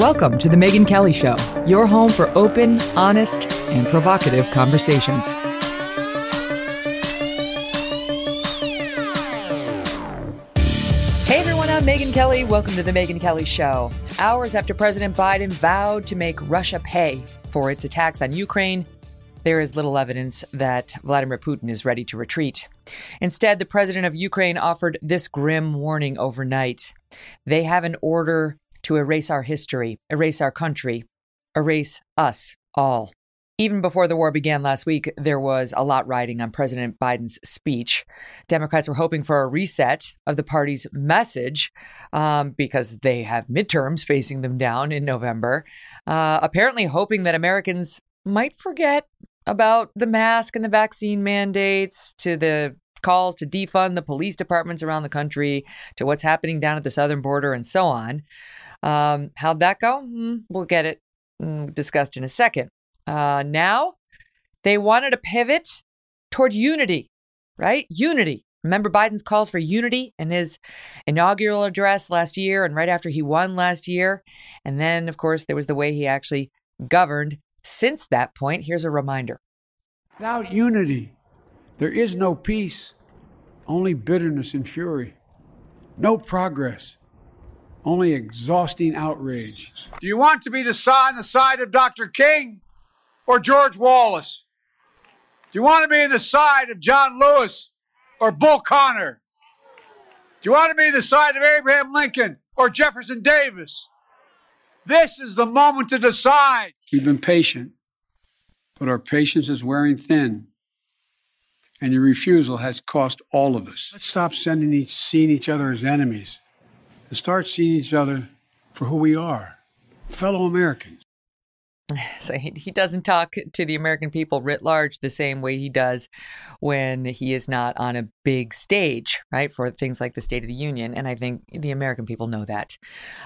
Welcome to The Megyn Kelly Show, your home for open, honest, and provocative conversations. Hey everyone, I'm Megyn Kelly. Welcome to The Megyn Kelly Show. Hours after President Biden vowed to make Russia pay for its attacks on Ukraine, there is little evidence that Vladimir Putin is ready to retreat. Instead, the president of Ukraine offered this grim warning overnight. They have an order to erase our history, erase our country, erase us all. Even before the war began last week, there was a lot riding on President Biden's speech. Democrats were hoping for a reset of the party's message um, because they have midterms facing them down in November. Uh, apparently, hoping that Americans might forget about the mask and the vaccine mandates, to the calls to defund the police departments around the country, to what's happening down at the southern border, and so on. Um, how'd that go? Mm, we'll get it mm, discussed in a second. Uh, now, they wanted to pivot toward unity, right? Unity. Remember Biden's calls for unity in his inaugural address last year and right after he won last year. And then, of course, there was the way he actually governed since that point. Here's a reminder Without unity, there is no peace, only bitterness and fury, no progress, only exhausting outrage. Do you want to be the side on the side of Dr. King or George Wallace? Do you want to be on the side of John Lewis or Bull Connor? Do you want to be the side of Abraham Lincoln or Jefferson Davis? This is the moment to decide. We've been patient, but our patience is wearing thin. And your refusal has cost all of us. Let's stop sending each, seeing each other as enemies and start seeing each other for who we are fellow Americans. So he, doesn't talk to the American people writ large the same way he does when he is not on a big stage, right? For things like the State of the Union. And I think the American people know that.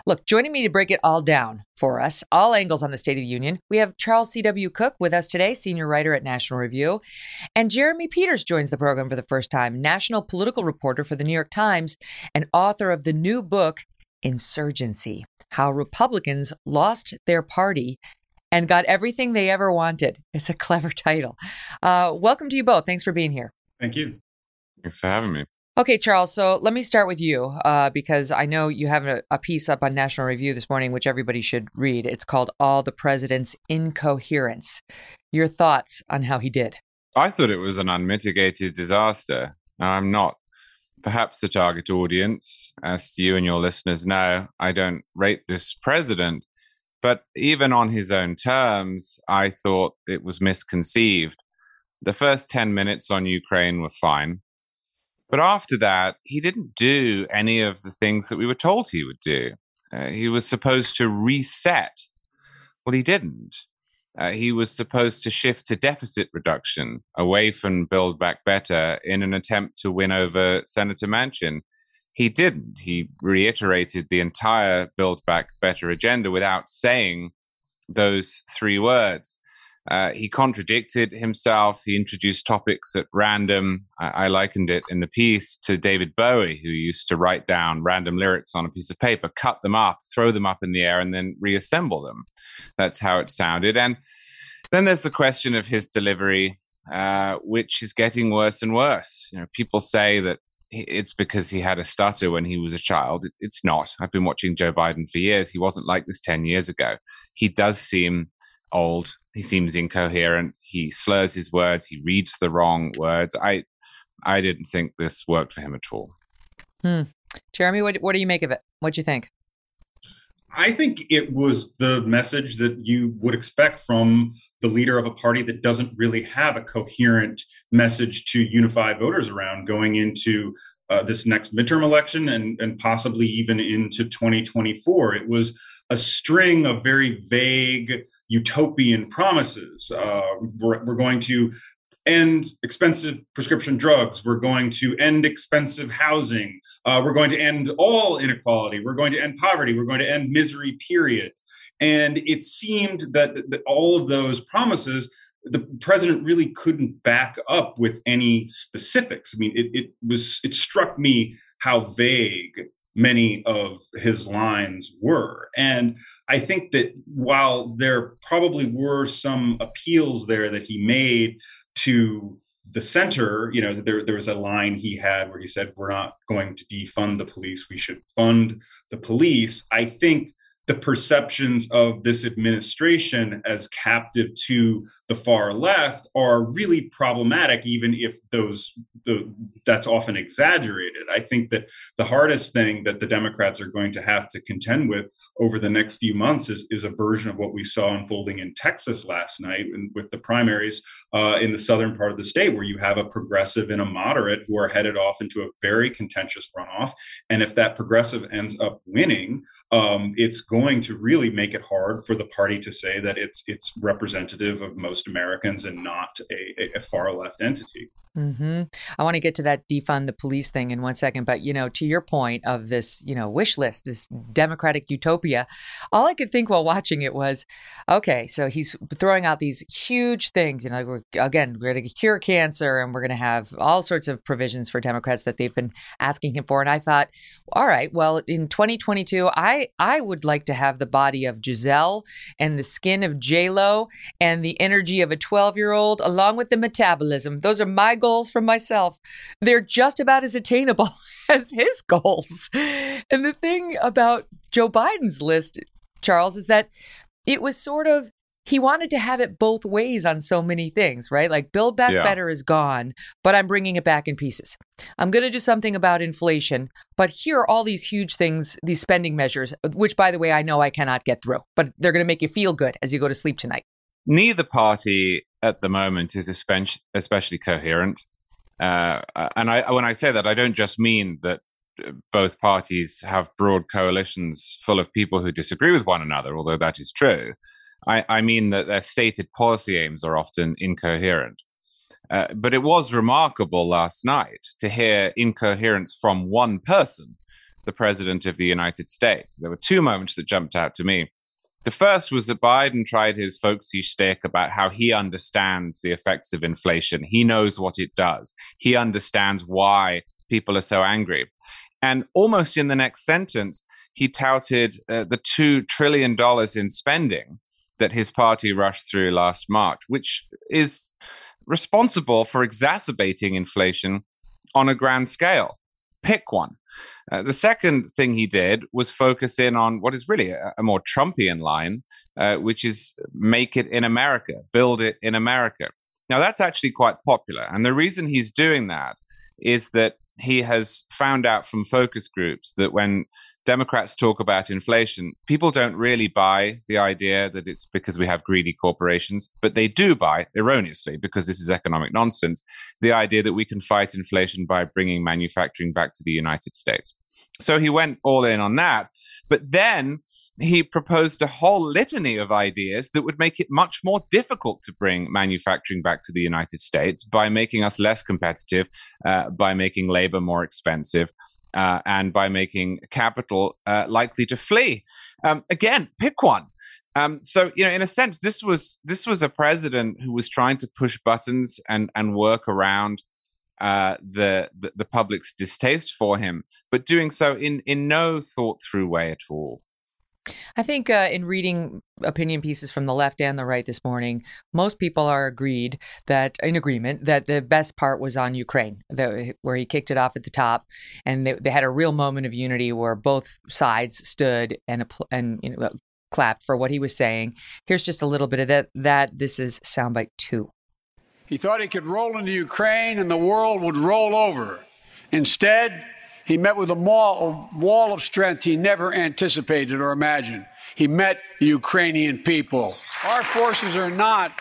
Look, joining me to break it all down for us, all angles on the State of the Union, we have Charles C.W. Cooke with us today, senior writer at National Review. And Jeremy Peters joins the program for the first time, national political reporter for the New York Times and author of the new book, Insurgency How Republicans Lost Their Party and got everything they ever wanted. It's a clever title. Uh, welcome to you both. Thanks for being here. Thank you. Thanks for having me. Okay, Charles. So let me start with you uh, because I know you have a, a, piece up on National Review this morning, which everybody should read. It's called All the President's Incoherence. Your thoughts on how he did? I thought it was an unmitigated disaster. I'm not perhaps the target audience. As you and your listeners know, I don't rate this president but even on his own terms, I thought it was misconceived. The first 10 minutes on Ukraine were fine. But after that, he didn't do any of the things that we were told he would do. Uh, he was supposed to reset. Well, he didn't. Uh, he was supposed to shift to deficit reduction away from Build Back Better in an attempt to win over Senator Manchin. He didn't. He reiterated the entire Build Back Better agenda without saying those three words. Uh, he contradicted himself. He introduced topics at random. I, I, likened it in the piece to David Bowie, who used to write down random lyrics on a piece of paper, cut them up, throw them up in the air, and then reassemble them. That's how it sounded. And then there's the question of his delivery, uh, which is getting worse and worse. You know, people say that it's because he had a stutter when he was a child. It's not. I've been watching Joe Biden for years. He wasn't like this 10 years ago. He does seem old. He seems incoherent. He slurs his words. He reads the wrong words. I I didn't think this worked for him at all. Hmm. Jeremy, what, what do you make of it? What do you think? I think it was the message that you would expect from the leader of a party that doesn't really have a coherent message to unify voters around going into uh, this next midterm election and, and possibly even into 2024. It was a string of very vague utopian promises. Uh, we're, we're going to end expensive prescription drugs. We're going to end expensive housing. Uh, we're going to end all inequality. We're going to end poverty. We're going to end misery, period. And it seemed that, that all of those promises, the president really couldn't back up with any specifics. I mean, it, it was, it struck me how vague many of his lines were. And I think that while there probably were some appeals there that he made to the center, you know, there, there was a line he had where he said, We're not going to defund the police, we should fund the police. I think the perceptions of this administration as captive to the far left are really problematic even if those the, that's often exaggerated. I think that the hardest thing that the democrats are going to have to contend with over the next few months is, is a version of what we saw unfolding in texas last night with the primaries uh, in the southern part of the state where you have a progressive and a moderate who are headed off into a very contentious runoff and if that progressive ends up winning um, it's going to really make it hard for the party to say that it's it's representative of most Americans and not a, a far left entity. Mm-hmm. I want to get to that defund the police thing in one second, but you know, to your point of this, you know, wish list, this democratic utopia, all I could think while watching it was, okay, so he's throwing out these huge things. You know, we're, again, we're going to cure cancer, and we're going to have all sorts of provisions for Democrats that they've been asking him for. And I thought, all right, well, in 2022, I I would like to have the body of Gisele and the skin of J Lo and the energy of a 12 year old, along with the metabolism. Those are my goals for myself. They're just about as attainable as his goals. And the thing about Joe Biden's list, Charles, is that it was sort of he wanted to have it both ways on so many things, right? Like Build Back yeah. Better is gone, but I'm bringing it back in pieces. I'm going to do something about inflation, but here are all these huge things, these spending measures, which, by the way, I know I cannot get through, but they're going to make you feel good as you go to sleep tonight. Neither party at the moment is especially coherent. Uh, and I, when I say that, I don't just mean that uh, both parties have broad coalitions full of people who disagree with one another, although that is true. I, I mean that their stated policy aims are often incoherent. Uh, but it was remarkable last night to hear incoherence from one person, the President of the United States. There were two moments that jumped out to me. The first was that Biden tried his folksy shtick about how he understands the effects of inflation. He knows what it does. He understands why people are so angry. And almost in the next sentence, he touted uh, the $2 trillion in spending that his party rushed through last March, which is responsible for exacerbating inflation on a grand scale. Pick one. Uh, the second thing he did was focus in on what is really a, a more Trumpian line, uh, which is make it in America, build it in America. Now, that's actually quite popular. And the reason he's doing that is that he has found out from focus groups that when Democrats talk about inflation, people don't really buy the idea that it's because we have greedy corporations, but they do buy, erroneously, because this is economic nonsense, the idea that we can fight inflation by bringing manufacturing back to the United States. So he went all in on that. But then he proposed a whole litany of ideas that would make it much more difficult to bring manufacturing back to the United States by making us less competitive, uh, by making labor more expensive, uh, and by making capital uh, likely to flee. Um, again, pick one. Um, so you know, in a sense, this was this was a president who was trying to push buttons and and work around uh, the, the, the public's distaste for him, but doing so in in no thought through way at all. I think uh, in reading opinion pieces from the left and the right this morning, most people are agreed that in agreement that the best part was on Ukraine, the, where he kicked it off at the top, and they, they, had a real moment of unity where both sides stood and and you know, clapped for what he was saying. Here's just a little bit of that. That this is soundbite two. He thought he could roll into Ukraine and the world would roll over. Instead, he met with a, wall, a wall of strength he never anticipated or imagined. He met the Ukrainian people. Our forces are not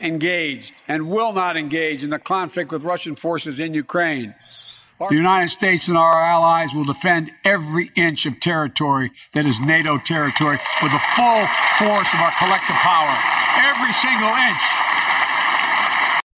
engaged and will not engage in the conflict with Russian forces in Ukraine. The United States and our allies will defend every inch of territory that is NATO territory with the full force of our collective power. Every single inch.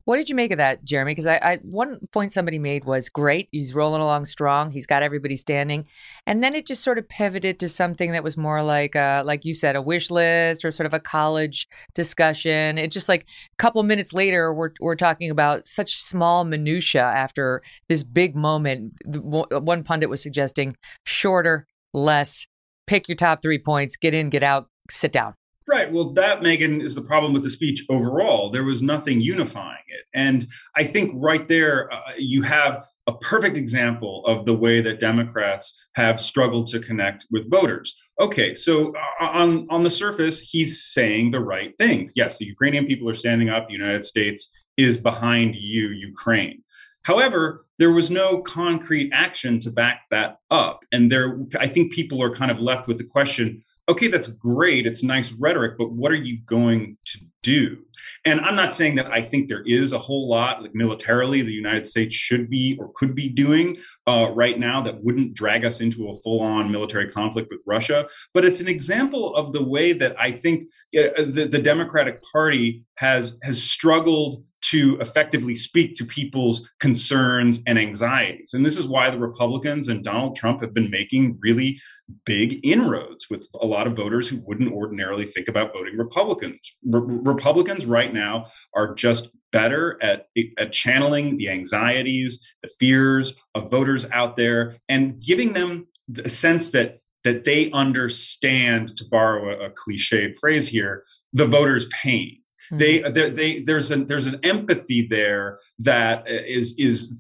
What did you make of that, Jeremy? Because I, I, one point somebody made was great. He's rolling along strong. He's got everybody standing, and then it just sort of pivoted to something that was more like, a, like you said, a wish list or sort of a college discussion. It just like a couple minutes later, we're we're talking about such small minutia after this big moment. One pundit was suggesting shorter, less. Pick your top three points. Get in, get out, sit down. Right. Well, that, Megyn, is the problem with the speech overall. There was nothing unifying it. And I think right there, uh, you have a perfect example of the way that Democrats have struggled to connect with voters. Okay, so uh, on, on the surface, he's saying the right things. Yes, the Ukrainian people are standing up. The United States is behind you, Ukraine. However, there was no concrete action to back that up. And there, I think people are kind of left with the question okay, that's great. It's nice rhetoric, but what are you going to do? And I'm not saying that I think there is a whole lot, like militarily, the United States should be or could be doing uh, right now that wouldn't drag us into a full on military conflict with Russia. But it's an example of the way that I think uh, the, the Democratic Party has has struggled to effectively speak to people's concerns and anxieties. And this is why the Republicans and Donald Trump have been making really big inroads with a lot of voters who wouldn't ordinarily think about voting Republicans. Re- Republicans right now are just better at, at channeling the anxieties, the fears of voters out there and giving them a sense that that they understand, to borrow a, a cliched phrase here, the voters' pain they, mm-hmm. they, they, there's an there's an empathy there that is is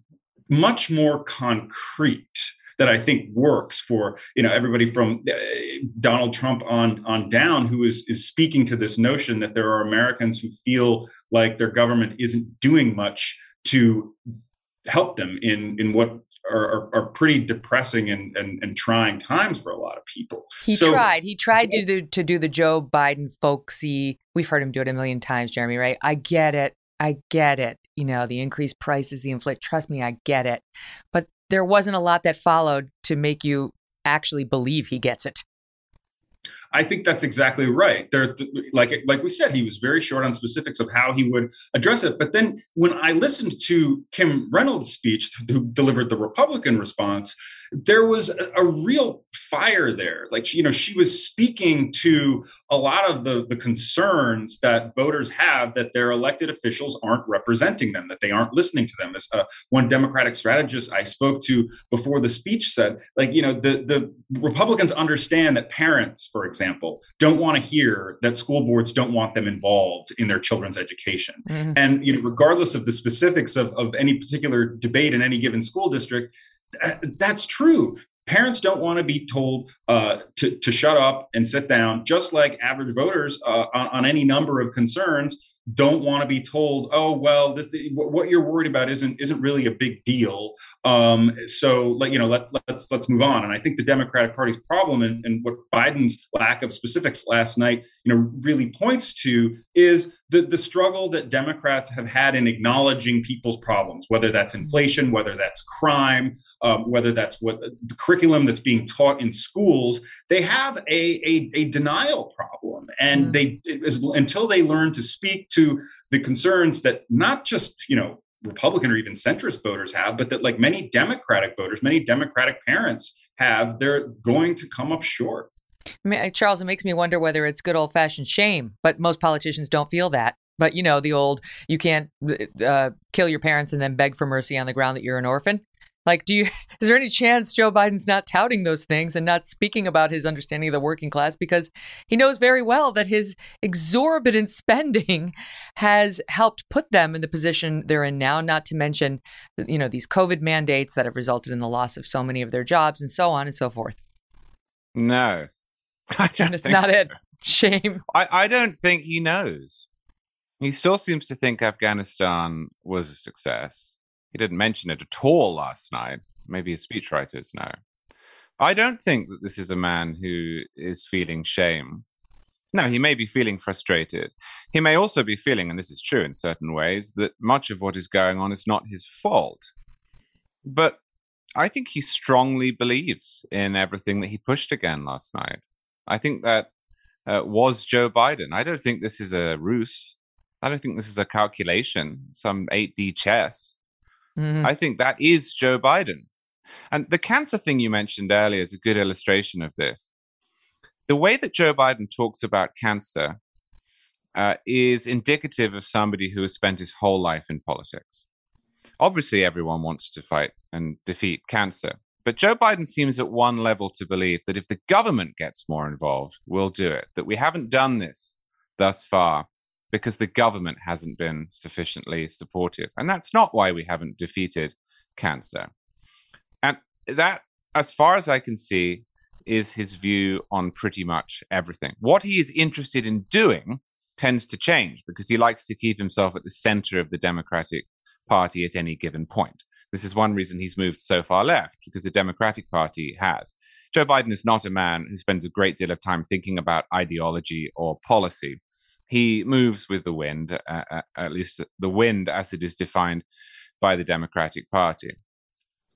much more concrete that I think works for you know everybody from uh, Donald Trump on on down who is is speaking to this notion that there are Americans who feel like their government isn't doing much to help them in in what are, are, pretty depressing and, and, and trying times for a lot of people. He so, tried. He tried to do, to do the Joe Biden folksy. We've heard him do it a million times, Jeremy. Right? I get it. I get it. You know, the increased prices, the inflation. Trust me, I get it. But there wasn't a lot that followed to make you actually believe he gets it. I think that's exactly right. There, like like we said, he was very short on specifics of how he would address it. But then when I listened to Kim Reynolds' speech, who delivered the Republican response, there was a, a, real fire there. Like, you know, she was speaking to a lot of the, the concerns that voters have that their elected officials aren't representing them, that they aren't listening to them. As uh, one Democratic strategist I spoke to before the speech said, like, you know, the, the Republicans understand that parents, for example, don't want to hear that school boards don't want them involved in their children's education. Mm-hmm. And, you know, regardless of the specifics of, of any particular debate in any given school district, that's true. Parents don't want to be told uh, to, to shut up and sit down, just like average voters uh, on, on any number of concerns don't want to be told, oh well, this, what you're worried about isn't isn't really a big deal. Um, so let you know, let, let's let's move on. And I think the Democratic Party's problem and, and what Biden's lack of specifics last night, you know, really points to is the, the struggle that Democrats have had in acknowledging people's problems, whether that's inflation, whether that's crime, um, whether that's what the curriculum that's being taught in schools, they have a, a, a denial problem. And mm. they, is, until they learn to speak to the concerns that not just, you know, Republican or even centrist voters have, but that like many Democratic voters, many Democratic parents have, they're going to come up short. Charles, it makes me wonder whether it's good old fashioned shame, but most politicians don't feel that. But you know, the old you can't uh, kill your parents and then beg for mercy on the ground that you're an orphan. Like, do you, is there any chance Joe Biden's not touting those things and not speaking about his understanding of the working class because he knows very well that his exorbitant spending has helped put them in the position they're in now, not to mention, you know, these COVID mandates that have resulted in the loss of so many of their jobs and so on and so forth? No, I don't it's not so. it. Shame. I, I don't think he knows. He still seems to think Afghanistan was a success. He didn't mention it at all last night. Maybe his speechwriters know. I don't think that this is a man who is feeling shame. No, he may be feeling frustrated. He may also be feeling, and this is true in certain ways, that much of what is going on is not his fault. But I think he strongly believes in everything that he pushed again last night. I think that uh, was Joe Biden. I don't think this is a ruse. I don't think this is a calculation, some 8D chess. Mm-hmm. I think that is Joe Biden. And the cancer thing you mentioned earlier is a good illustration of this. The way that Joe Biden talks about cancer uh, is indicative of somebody who has spent his whole life in politics. Obviously, everyone wants to fight and defeat cancer. But Joe Biden seems at one level to believe that if the government gets more involved, we'll do it. That we haven't done this thus far because the government hasn't been sufficiently supportive. And that's not why we haven't defeated cancer. And that, as far as I can see, is his view on pretty much everything. What he is interested in doing tends to change because he likes to keep himself at the center of the Democratic Party at any given point. This is one reason he's moved so far left because the Democratic Party has. Joe Biden is not a man who spends a great deal of time thinking about ideology or policy he moves with the wind, uh, uh, at least the wind as it is defined by the Democratic Party.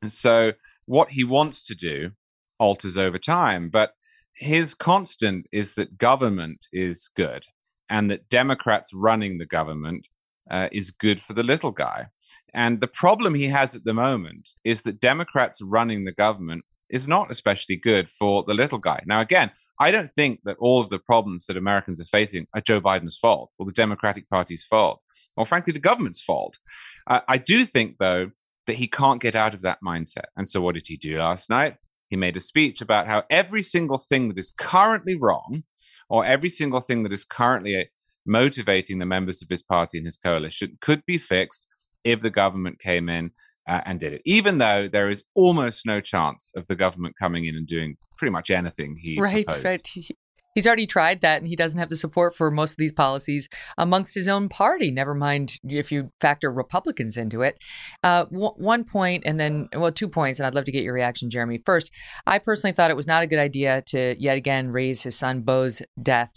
And so, what he wants to do alters over time, but his constant is that government is good and that Democrats running the government uh, is good for the little guy. And the problem he has at the moment is that Democrats running the government is not especially good for the little guy. Now, again, I don't think that all of the problems that Americans are facing are Joe Biden's fault or the Democratic Party's fault, or frankly, the government's fault. Uh, I do think, though, that he can't get out of that mindset. And so, what did he do last night? He made a speech about how every single thing that is currently wrong, or every single thing that is currently motivating the members of his party and his coalition, could be fixed if the government came in uh, and did it, even though there is almost no chance of the government coming in and doing pretty much anything he right, proposed. right. He's already tried that, and he doesn't have the support for most of these policies amongst his own party. Never mind if you factor Republicans into it. Uh, w- one point, and then well, two points, and I'd love to get your reaction, Jeremy. First, I personally thought it was not a good idea to yet again raise his son Beau's death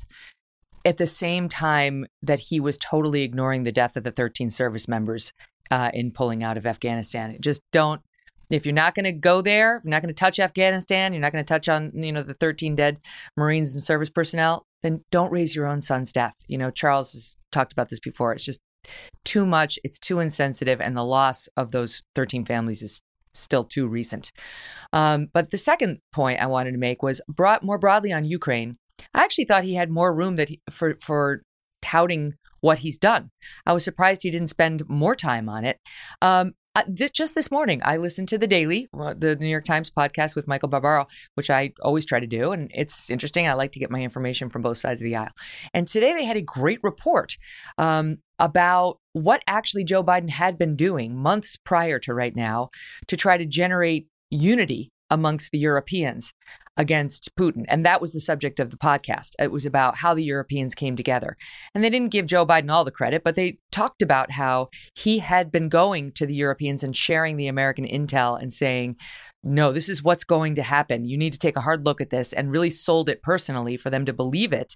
at the same time that he was totally ignoring the death of the 13 service members uh, in pulling out of Afghanistan. Just don't. If you're not going to go there, you're not going to touch Afghanistan, you're not going to touch on you know the 13 dead Marines and service personnel, then don't raise your own son's death. You know, Charles has talked about this before. It's just too much. It's too insensitive, and the loss of those 13 families is still too recent. Um, but the second point I wanted to make was brought more broadly on Ukraine. I actually thought he had more room that he, for for touting what he's done. I was surprised he didn't spend more time on it. Um, th- just this morning, I listened to the Daily, the New York Times podcast with Michael Barbaro, which I always try to do. And it's interesting. I like to get my information from both sides of the aisle. And today they had a great report um, about what actually Joe Biden had been doing months prior to right now to try to generate unity amongst the Europeans against Putin. And that was the subject of the podcast. It was about how the Europeans came together. And they didn't give Joe Biden all the credit, but they talked about how he had been going to the Europeans and sharing the American intel and saying, no, this is what's going to happen. You need to take a hard look at this and really sold it personally for them to believe it.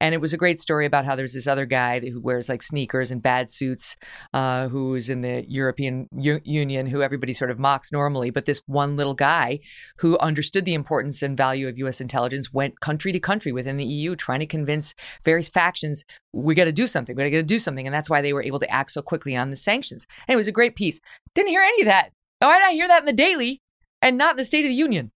And it was a great story about how there's this other guy who wears like sneakers and bad suits, uh, who's in the European U- Union, who everybody sort of mocks normally. But this one little guy who understood the importance and value of U.S. intelligence went country to country within the EU trying to convince various factions we got to do something. We got to do something. And that's why they were able to act so quickly on the sanctions. And it was a great piece. Didn't hear any of that. Did I hear that in the Daily? And not the State of the Union.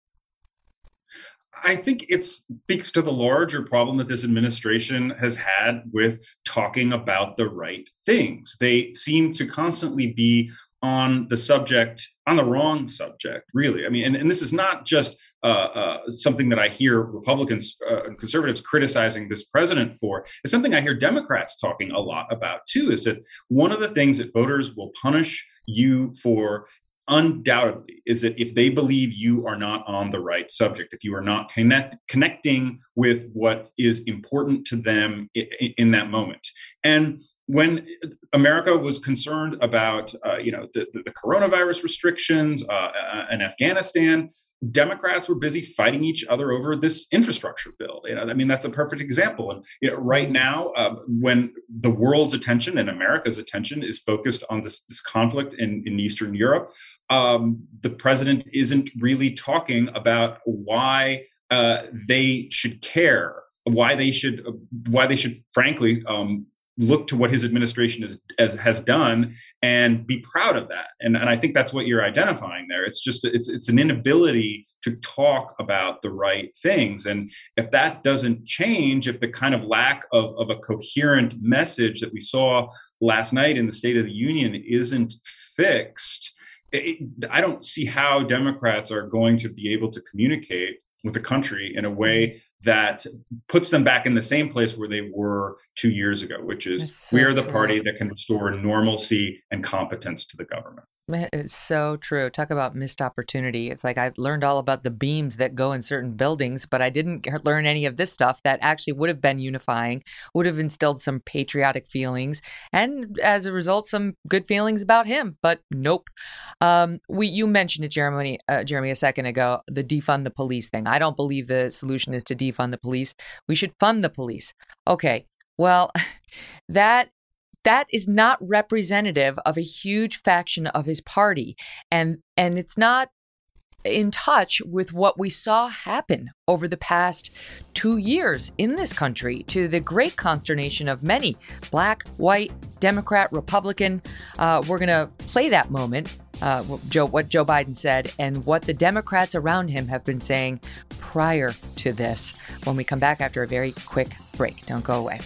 I think it speaks to the larger problem that this administration has had with talking about the right things. They seem to constantly be on the subject, on the wrong subject, really. I mean, and, and this is not just uh, uh, something that I hear Republicans uh, and conservatives criticizing this president for. It's something I hear Democrats talking a lot about too. Is that one of the things that voters will punish you for undoubtedly is that if they believe you are not on the right subject if you are not connect, connecting with what is important to them in, in that moment. And when america was concerned about uh, you know the, the, coronavirus restrictions uh, uh in afghanistan Democrats were busy fighting each other over this infrastructure bill. You know, I mean, that's a perfect example. And you know, right now, uh, when the world's attention and America's attention is focused on this, this conflict in, in Eastern Europe, um, the president isn't really talking about why uh, they should care, why they should, why they should, frankly, um, look to what his administration is, as, has done and be proud of that. And, and I think that's what you're identifying there. It's just it's it's an inability to talk about the right things. And if that doesn't change, if the kind of lack of, of a coherent message that we saw last night in the State of the Union isn't fixed, it, I don't see how Democrats are going to be able to communicate with the country in a way mm-hmm. that puts them back in the same place where they were two years ago, which is so we are the party that can restore normalcy and competence to the government. It's so true. Talk about missed opportunity. It's like I learned all about the beams that go in certain buildings, but I didn't learn any of this stuff that actually would have been unifying, would have instilled some patriotic feelings, and as a result, some good feelings about him. But nope. Um, we you mentioned it, Jeremy, uh, Jeremy, a second ago. The defund the police thing. I don't believe the solution is to defund the police. We should fund the police. Okay. Well, that that is not representative of a huge faction of his party and and it's not in touch with what we saw happen over the past two years in this country to the great consternation of many black, white, Democrat, Republican. Uh, we're going to play that moment, uh, Joe, what Joe Biden said, and what the Democrats around him have been saying prior to this when we come back after a very quick break. Don't go away.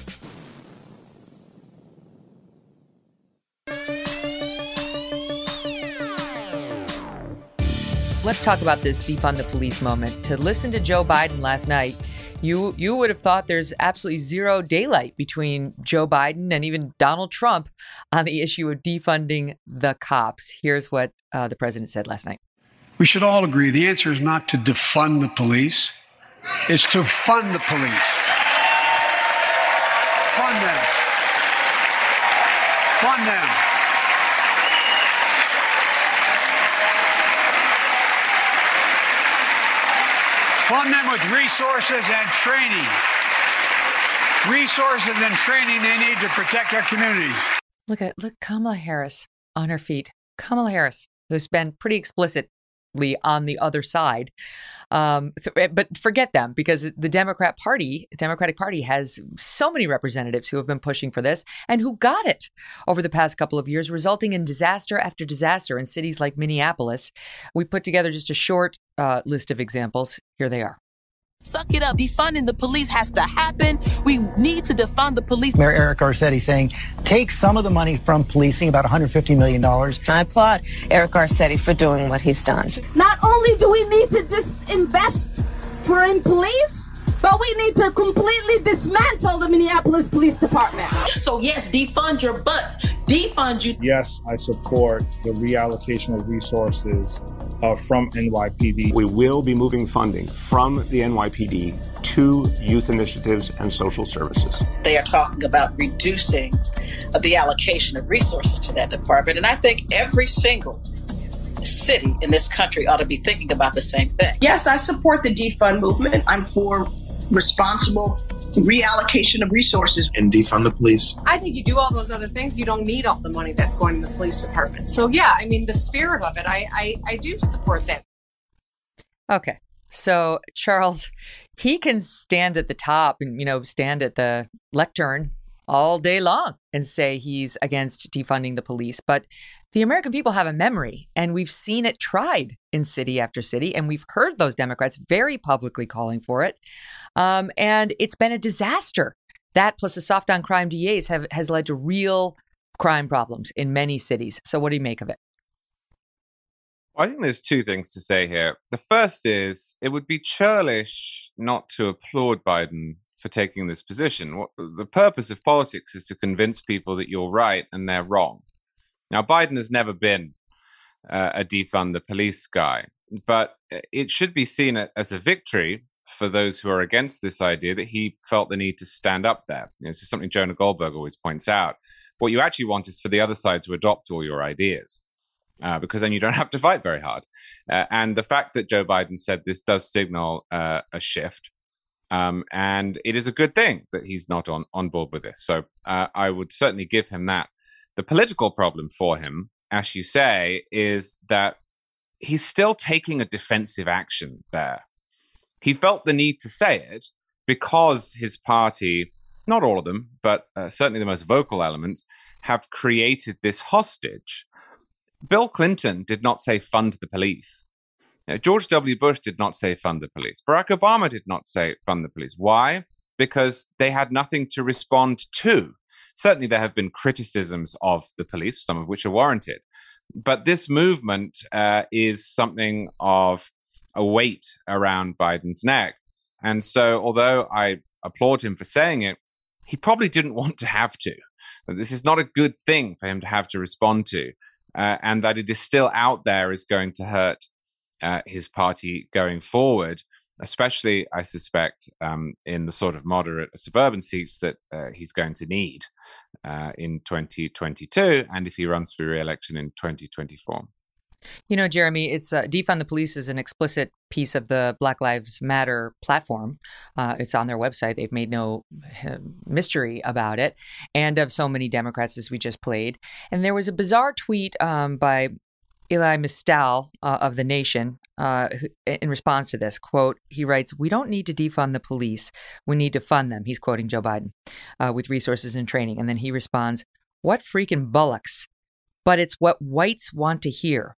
Let's talk about this defund the police moment. To listen to Joe Biden last night, you you would have thought there's absolutely zero daylight between Joe Biden and even Donald Trump on the issue of defunding the cops. Here's what uh, the president said last night. We should all agree the answer is not to defund the police; it's to fund the police. Fund them. Fund them. Fund them with resources and training. Resources and training they need to protect our communities. Look at look Kamala Harris on her feet. Kamala Harris, who's been pretty explicitly on the other side. Um, but forget them because the Democrat Party, Democratic Party, has so many representatives who have been pushing for this and who got it over the past couple of years, resulting in disaster after disaster in cities like Minneapolis. We put together just a short uh, list of examples. Here they are. Suck it up. Defunding the police has to happen. We need to defund the police. Mayor Eric Garcetti saying, take some of the money from policing, about $150 million. I applaud Eric Garcetti for doing what he's done. Not only do we need to disinvest for in police, but we need to completely dismantle the Minneapolis Police Department. So yes, defund your butts. Defund you. Yes, I support the reallocation of resources uh, from NYPD. We will be moving funding from the NYPD to youth initiatives and social services. They are talking about reducing the allocation of resources to that department. And I think every single city in this country ought to be thinking about the same thing. Yes, I support the defund movement. I'm for responsible reallocation of resources and defund the police. I think you do all those other things, you don't need all the money that's going to the police department. So yeah, I mean the spirit of it, I I, I do support that. Okay. So Charles, he can stand at the top and you know stand at the lectern all day long and say he's against defunding the police, but the American people have a memory, and we've seen it tried in city after city, and we've heard those Democrats very publicly calling for it. Um, and it's been a disaster. That plus the soft on crime DAs have has led to real crime problems in many cities. So, what do you make of it? I think there's two things to say here. The first is it would be churlish not to applaud Biden for taking this position. What, the purpose of politics is to convince people that you're right and they're wrong. Now, Biden has never been uh, a defund the police guy, but it should be seen as a victory for those who are against this idea that he felt the need to stand up there. You know, this is something Jonah Goldberg always points out. What you actually want is for the other side to adopt all your ideas. Uh, because then you don't have to fight very hard. Uh, and the fact that Joe Biden said this does signal uh, a shift. Um, and it is a good thing that he's not on, on board with this. So uh, I would certainly give him that. The political problem for him, as you say, is that he's still taking a defensive action there. He felt the need to say it because his party not all of them, but uh, certainly the most vocal elements, have created this hostage. Bill Clinton did not say fund the police. George W. Bush did not say fund the police. Barack Obama did not say fund the police. Why? Because they had nothing to respond to. Certainly, there have been criticisms of the police, some of which are warranted. But this movement uh, is something of a weight around Biden's neck. And so, although I applaud him for saying it, he probably didn't want to have to. This is not a good thing for him to have to respond to. Uh, and that it is still out there is going to hurt uh, his party going forward, especially, I suspect, um, in the sort of moderate suburban seats that uh, he's going to need uh, in 2022 and if he runs for re election in 2024. You know, Jeremy, it's uh, defund the police is an explicit piece of the Black Lives Matter platform. Uh, it's on their website. They've made no uh, mystery about it, and of so many Democrats as we just played. And there was a bizarre tweet um, by Elie Mystal uh, of The Nation, uh, in response to this, quote, he writes, We don't need to defund the police. We need to fund them. He's quoting Joe Biden with resources and training. And then he responds, What freaking bullocks? But it's what whites want to hear.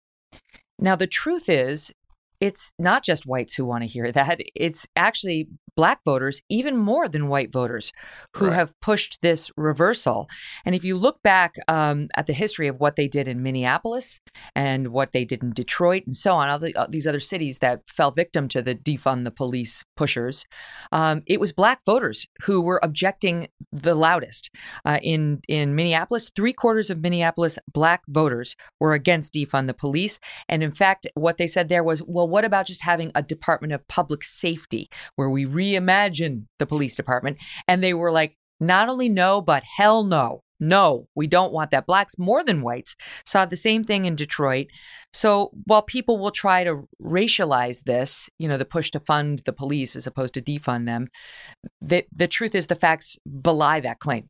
Now, the truth is, it's not just whites who want to hear that. It's actually black voters, even more than white voters, who right. have pushed this reversal. And if you look back um, at the history of what they did in Minneapolis and what they did in Detroit and so on, all, the, all these other cities that fell victim to the defund the police pushers, um, it was black voters who were objecting the loudest. Uh, in in Minneapolis, three quarters of Minneapolis black voters were against defund the police, and in fact, what they said there was, well, what about just having a Department of Public Safety where we reimagine the police department? And they were like, not only no, but hell no. No, we don't want that. Blacks more than whites saw the same thing in Detroit. So while people will try to racialize this, you know, the push to fund the police as opposed to defund them, the, the truth is the facts belie that claim.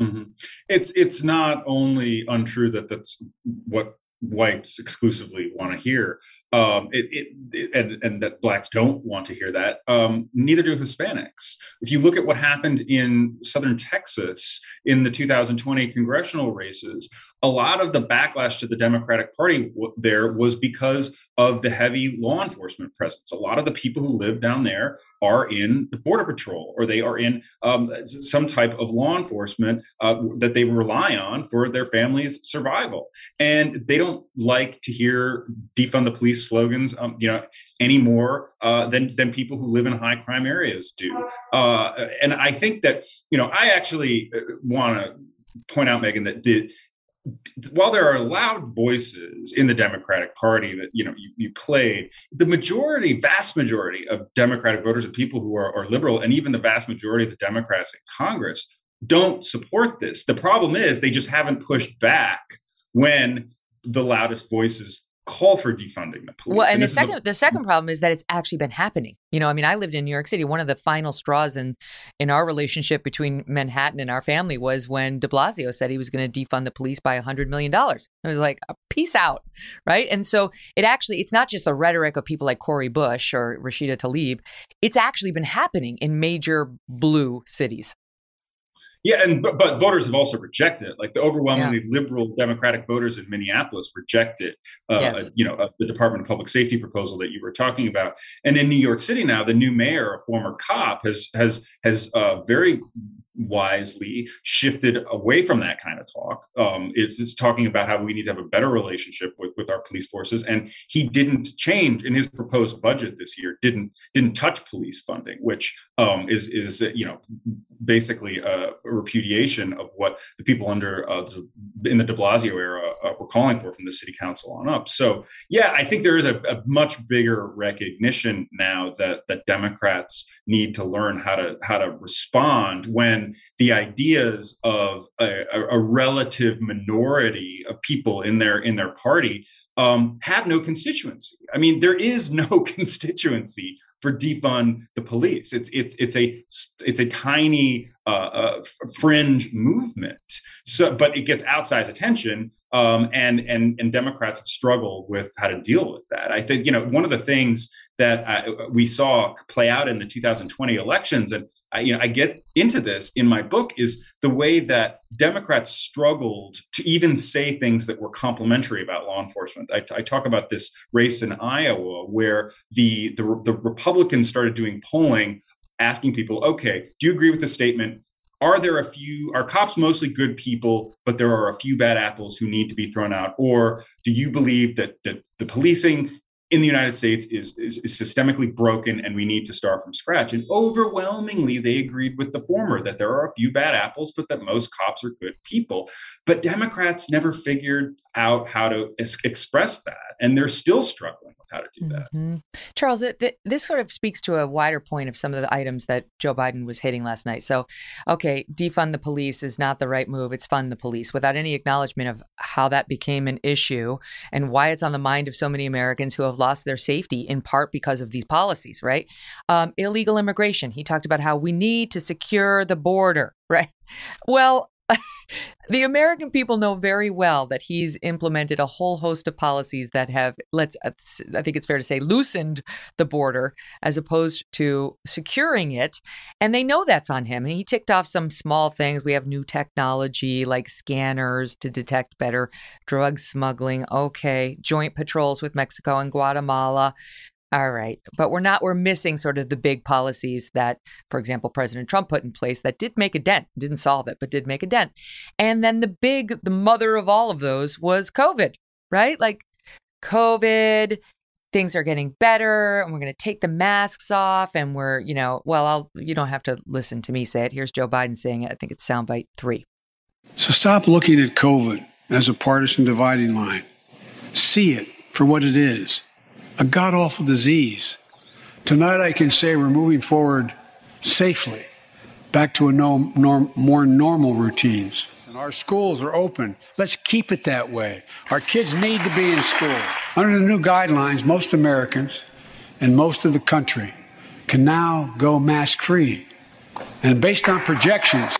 Mm-hmm. It's it's not only untrue that that's what whites exclusively want to hear um, it, it, it, and, and that blacks don't want to hear that. Um, neither do hispanics. If you look at what happened in southern texas in the 2020 congressional races a lot of the backlash to the democratic party w- there was because of the heavy law enforcement presence. A lot of the people who live down there are in the border patrol or they are in um, some type of law enforcement uh, that they rely on for their family's survival. And they don't like to hear defund the police slogans um, you know anymore uh, than than people who live in high crime areas do uh, and i think that you know i actually uh, want to point out Megyn, that the while there are loud voices in the Democratic Party that you know you, you played, the majority, vast majority of Democratic voters and people who are, are liberal, and even the vast majority of the Democrats in Congress don't support this. The problem is they just haven't pushed back when the loudest voices call for defunding the police. Well, and, and the second a- the second problem is that it's actually been happening. You know, I mean, I lived in New York City. One of the final straws in in our relationship between Manhattan and our family was when De Blasio said he was going to defund the police by hundred million dollars. I was like, uh, peace out, right? And so it actually it's not just the rhetoric of people like Cori Bush or Rashida Tlaib. It's actually been happening in major blue cities. Yeah, and but, but voters have also rejected it. Like the overwhelmingly yeah. liberal Democratic voters in Minneapolis rejected, uh, yes. you know, uh, the Department of Public Safety proposal that you were talking about. And in New York City now, the new mayor, a former cop, has has has uh, very wisely shifted away from that kind of talk. Um, it's, it's, talking about how we need to have a better relationship with, with our police forces, and he didn't change in his proposed budget this year. Didn't didn't touch police funding, which um, is is you know basically a, repudiation of what the people under uh, in the De Blasio era uh, were calling for from the city council on up. So yeah, I think there is a, a much bigger recognition now that that Democrats need to learn how to how to respond when the ideas of a, a relative minority of people in their in their party um, have no constituency. I mean, there is no constituency for defund the police. It's it's it's a it's a tiny uh, uh, fringe movement. So, but it gets outsized attention, um, and and and Democrats have struggled with how to deal with that. I think you know one of the things that uh, we saw play out in the 2020 elections. And I, you know, I get into this in my book is the way that Democrats struggled to even say things that were complimentary about law enforcement. I, I talk about this race in Iowa where the, the the Republicans started doing polling asking people, okay, do you agree with the statement? Are there a few, are cops mostly good people, but there are a few bad apples who need to be thrown out? Or do you believe that, that the policing in the United States is, is, is, systemically broken and we need to start from scratch. And overwhelmingly, they agreed with the former that there are a few bad apples, but that most cops are good people. But Democrats never figured out how to es- express that. And they're still struggling with how to do that. Mm-hmm. Charles, th- th- this sort of speaks to a wider point of some of the items that Joe Biden was hitting last night. So, okay, defund the police is not the right move. It's fund the police without any acknowledgement of how that became an issue and why it's on the mind of so many Americans who have lost their safety in part because of these policies, right? Um, illegal immigration. He talked about how we need to secure the border, right? Well, the American people know very well that he's implemented a whole host of policies that have, let's, uh, I think it's fair to say, loosened the border as opposed to securing it. And they know that's on him. And he ticked off some small things. We have new technology like scanners to detect better drug smuggling. Okay. Joint patrols with Mexico and Guatemala. All right. But we're not, we're missing sort of the big policies that, for example, President Trump put in place that did make a dent, didn't solve it, but did make a dent. And then the big, the mother of all of those was COVID, right? Like COVID, things are getting better and we're going to take the masks off and we're, you know, well, I'll, you don't have to listen to me say it. Here's Joe Biden saying it. I think it's soundbite three. So stop looking at COVID as a partisan dividing line. See it for what it is a god awful disease. Tonight, I can say we're moving forward safely back to a no, norm, more normal routines. And our schools are open. Let's keep it that way. Our kids need to be in school. Under the new guidelines, most Americans and most of the country can now go mask free. And based on projections,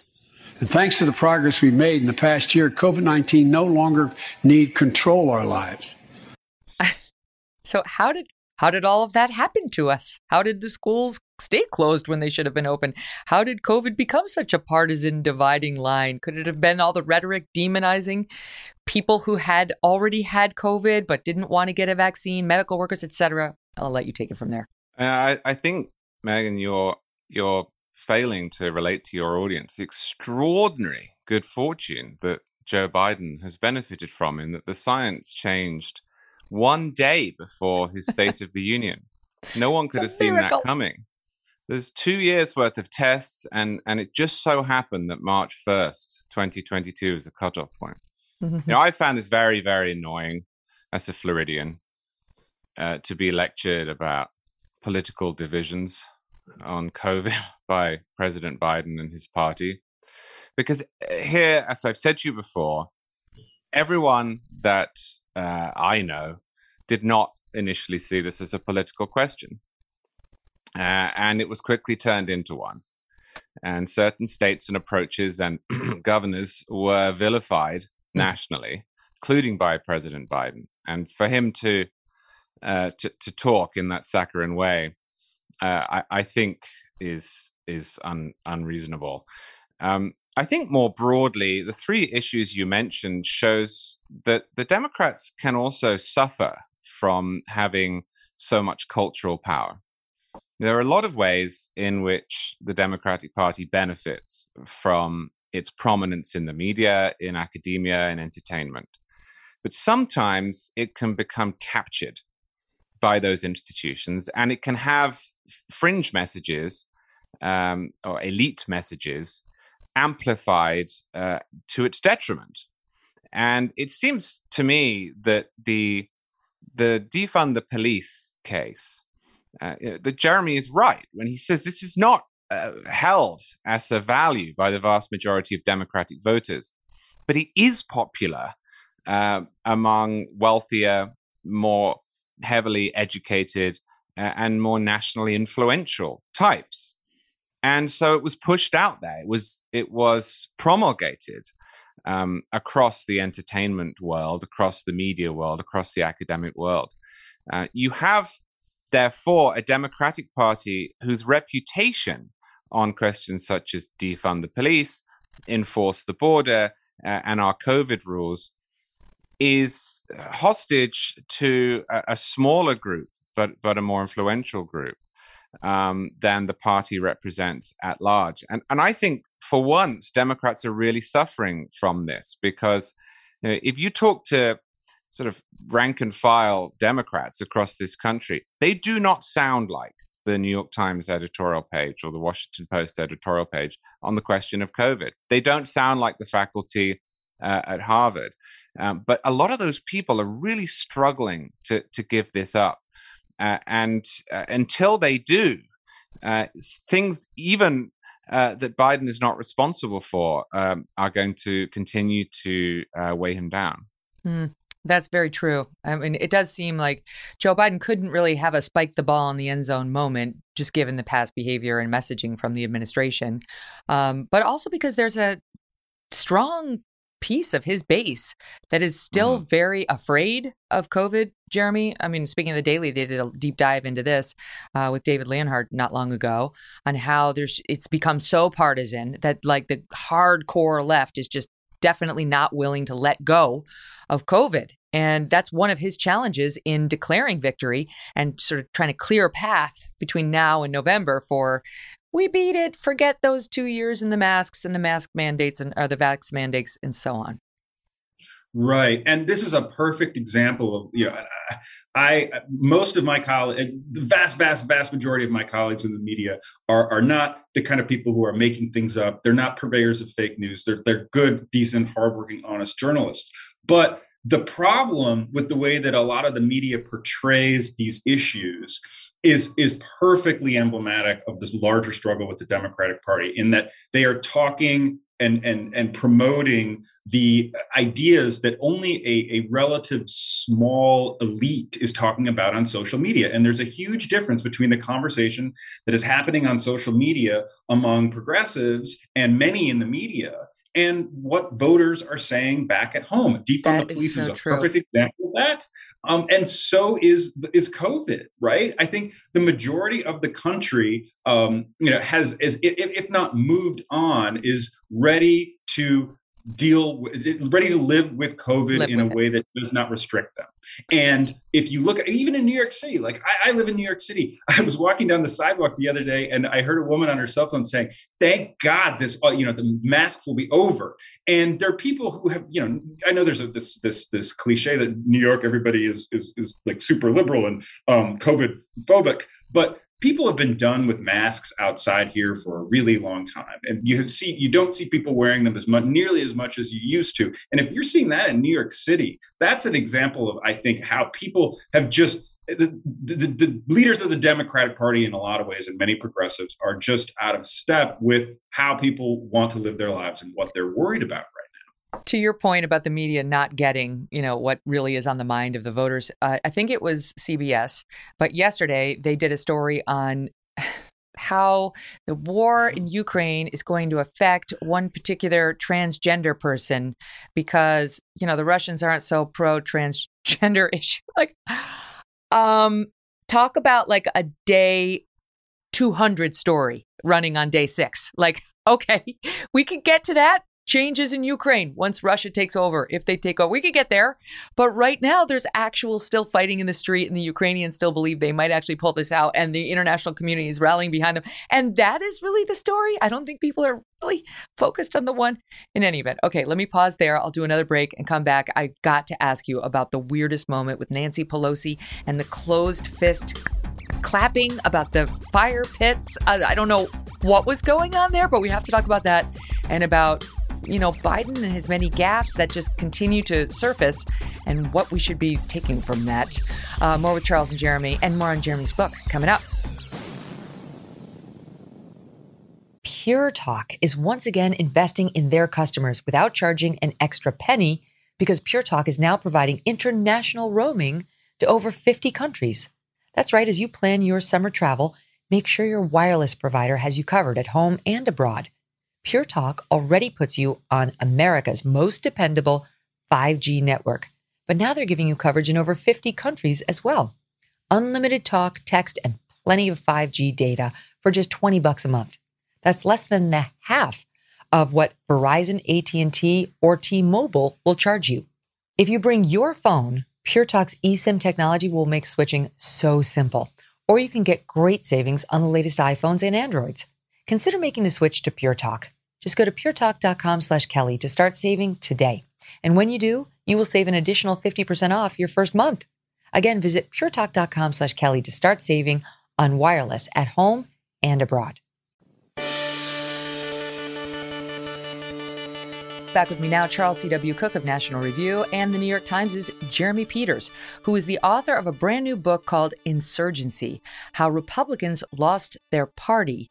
and thanks to the progress we've made in the past year, COVID 19 no longer need control our lives. So how did how did all of that happen to us? How did the schools stay closed when they should have been open? How did COVID become such a partisan dividing line? Could it have been all the rhetoric demonizing people who had already had COVID but didn't want to get a vaccine, medical workers, etc.? I'll let you take it from there. Uh, I, I think, Megyn, you're you're failing to relate to your audience the extraordinary good fortune that Joe Biden has benefited from in that the science changed one day before his State of the Union. No one could have seen miracle. that coming. There's two years worth of tests, and and it just so happened that March 1st, 2022, is a cutoff point. Mm-hmm. You know, I found this very, very annoying as a Floridian uh, to be lectured about political divisions on COVID by President Biden and his party. Because uh, here, as I've said to you before, everyone that uh, I know, did not initially see this as a political question. Uh, and it was quickly turned into one. And certain states and approaches and governors were vilified hmm. nationally, including by President Biden. And for him to uh, to, to, talk in that saccharine way, uh, I, I, think is is un, unreasonable. Um, I think more broadly, the three issues you mentioned shows that the Democrats can also suffer from having so much cultural power. There are a lot of ways in which the Democratic Party benefits from its prominence in the media, in academia, and entertainment. But sometimes it can become captured by those institutions and it can have fringe messages um, or elite messages amplified uh, to its detriment. And it seems to me that the the defund the police case, uh, that Jeremy is right when he says this is not uh, held as a value by the vast majority of Democratic voters, but it is popular uh, among wealthier, more heavily educated, uh, and more nationally influential types and so it was pushed out there. It was it was promulgated um, across the entertainment world, across the media world, across the academic world. Uh, you have therefore, a Democratic Party whose reputation on questions such as defund the police, enforce the border, uh, and our COVID rules is hostage to a, a, smaller group, but but a more influential group um, than the party represents at large. And and I think for once Democrats are really suffering from this because you know, if you talk to sort of rank and file Democrats across this country, they do not sound like the New York Times editorial page or the Washington Post editorial page on the question of COVID. They don't sound like the faculty uh, at Harvard. Um, but a lot of those people are really struggling to, to give this up. Uh, and uh, until they do, uh, things even uh, that Biden is not responsible for um, are going to continue to uh, weigh him down. Mm. That's very true. I mean, it does seem like Joe Biden couldn't really have a spike the ball in the end zone moment, just given the past behavior and messaging from the administration. Um, but also because there's a strong piece of his base that is still mm. very afraid of COVID, Jeremy. I mean, speaking of the Daily, they did a deep dive into this uh, with David Leonhardt not long ago on how there's it's become so partisan that like the hardcore left is just definitely not willing to let go of COVID. And that's one of his challenges in declaring victory and sort of trying to clear a path between now and November for we beat it, forget those two years and the masks and the mask mandates and or the vax mandates and so on. Right, and this is a perfect example of you know, uh, I, I most of my colleagues, the vast, vast, vast majority of my colleagues in the media are are not the kind of people who are making things up. They're not purveyors of fake news. They're they're good, decent, hardworking, honest journalists. But the problem with the way that a lot of the media portrays these issues is is perfectly emblematic of this larger struggle with the Democratic Party in that they are talking and and and promoting the ideas that only a, a relative small elite is talking about on social media and there's a huge difference between the conversation that is happening on social media among progressives and many in the media and what voters are saying back at home. Defund that the police is, so is a true. perfect example of that. Um, and so is is COVID, right? I think the majority of the country, um, you know, has is if, if not moved on, is ready to deal with ready to live with covid live in with a it. way that does not restrict them. And if you look at even in new york city like I, I, live in new york city. I was walking down the sidewalk the other day and i heard a woman on her cell phone saying thank god this uh, you know the masks will be over. And there are people who have you know i know there's a, this this this cliche that new york everybody is is, is like super liberal and um, covid phobic but people have been done with masks outside here for a really long time. And you see you don't see people wearing them as much nearly as much as you used to. And if you're seeing that in new york city that's an example of i think how people have just the, the, the, leaders of the Democratic Party, in a lot of ways, and many progressives, are just out of step with how people want to live their lives and what they're worried about to your point about the media not getting, you know, what really is on the mind of the voters, uh, I think it was CBS, but yesterday they did a story on how the war in Ukraine is going to affect one particular transgender person because, you know, the Russians aren't so pro transgender issue. Like, um, talk about like a day 200 story running on day six. Like, okay, we can get to that changes in Ukraine once Russia takes over, if they take over. We could get there. But right now, there's actual still fighting in the street, and the Ukrainians still believe they might actually pull this out, and the international community is rallying behind them. And that is really the story. I don't think people are really focused on the one in any event. Okay, let me pause there. I'll do another break and come back. I got to ask you about the weirdest moment with Nancy Pelosi and the closed fist clapping about the fire pits. I, I don't know what was going on there, but we have to talk about that and about you know, Biden and his many gaffes that just continue to surface and what we should be taking from that. Uh, more with Charles and Jeremy and more on Jeremy's book coming up. Pure Talk is once again investing in their customers without charging an extra penny because Pure Talk is now providing international roaming to over 50 countries. That's right, as you plan your summer travel, make sure your wireless provider has you covered at home and abroad. Pure Talk already puts you on America's most dependable 5G network, but now they're giving you coverage in over 50 countries as well. unlimited talk, text, and plenty of 5G data for just 20 bucks a month. That's less than the half of what Verizon, AT&T, or T-Mobile will charge you. If you bring your phone, Pure Talk's eSIM technology will make switching so simple. Or you can get great savings on the latest iPhones and Androids. Consider making the switch to Pure Talk. Just go to puretalk.com slash Kelly to start saving today. And when you do, you will save an additional 50% off your first month. Again, visit puretalk.com slash Kelly to start saving on wireless at home and abroad. Back with me now, Charles C.W. Cooke of National Review and the New York Times' Jeremy Peters, who is the author of a brand new book called Insurgency How Republicans Lost Their Party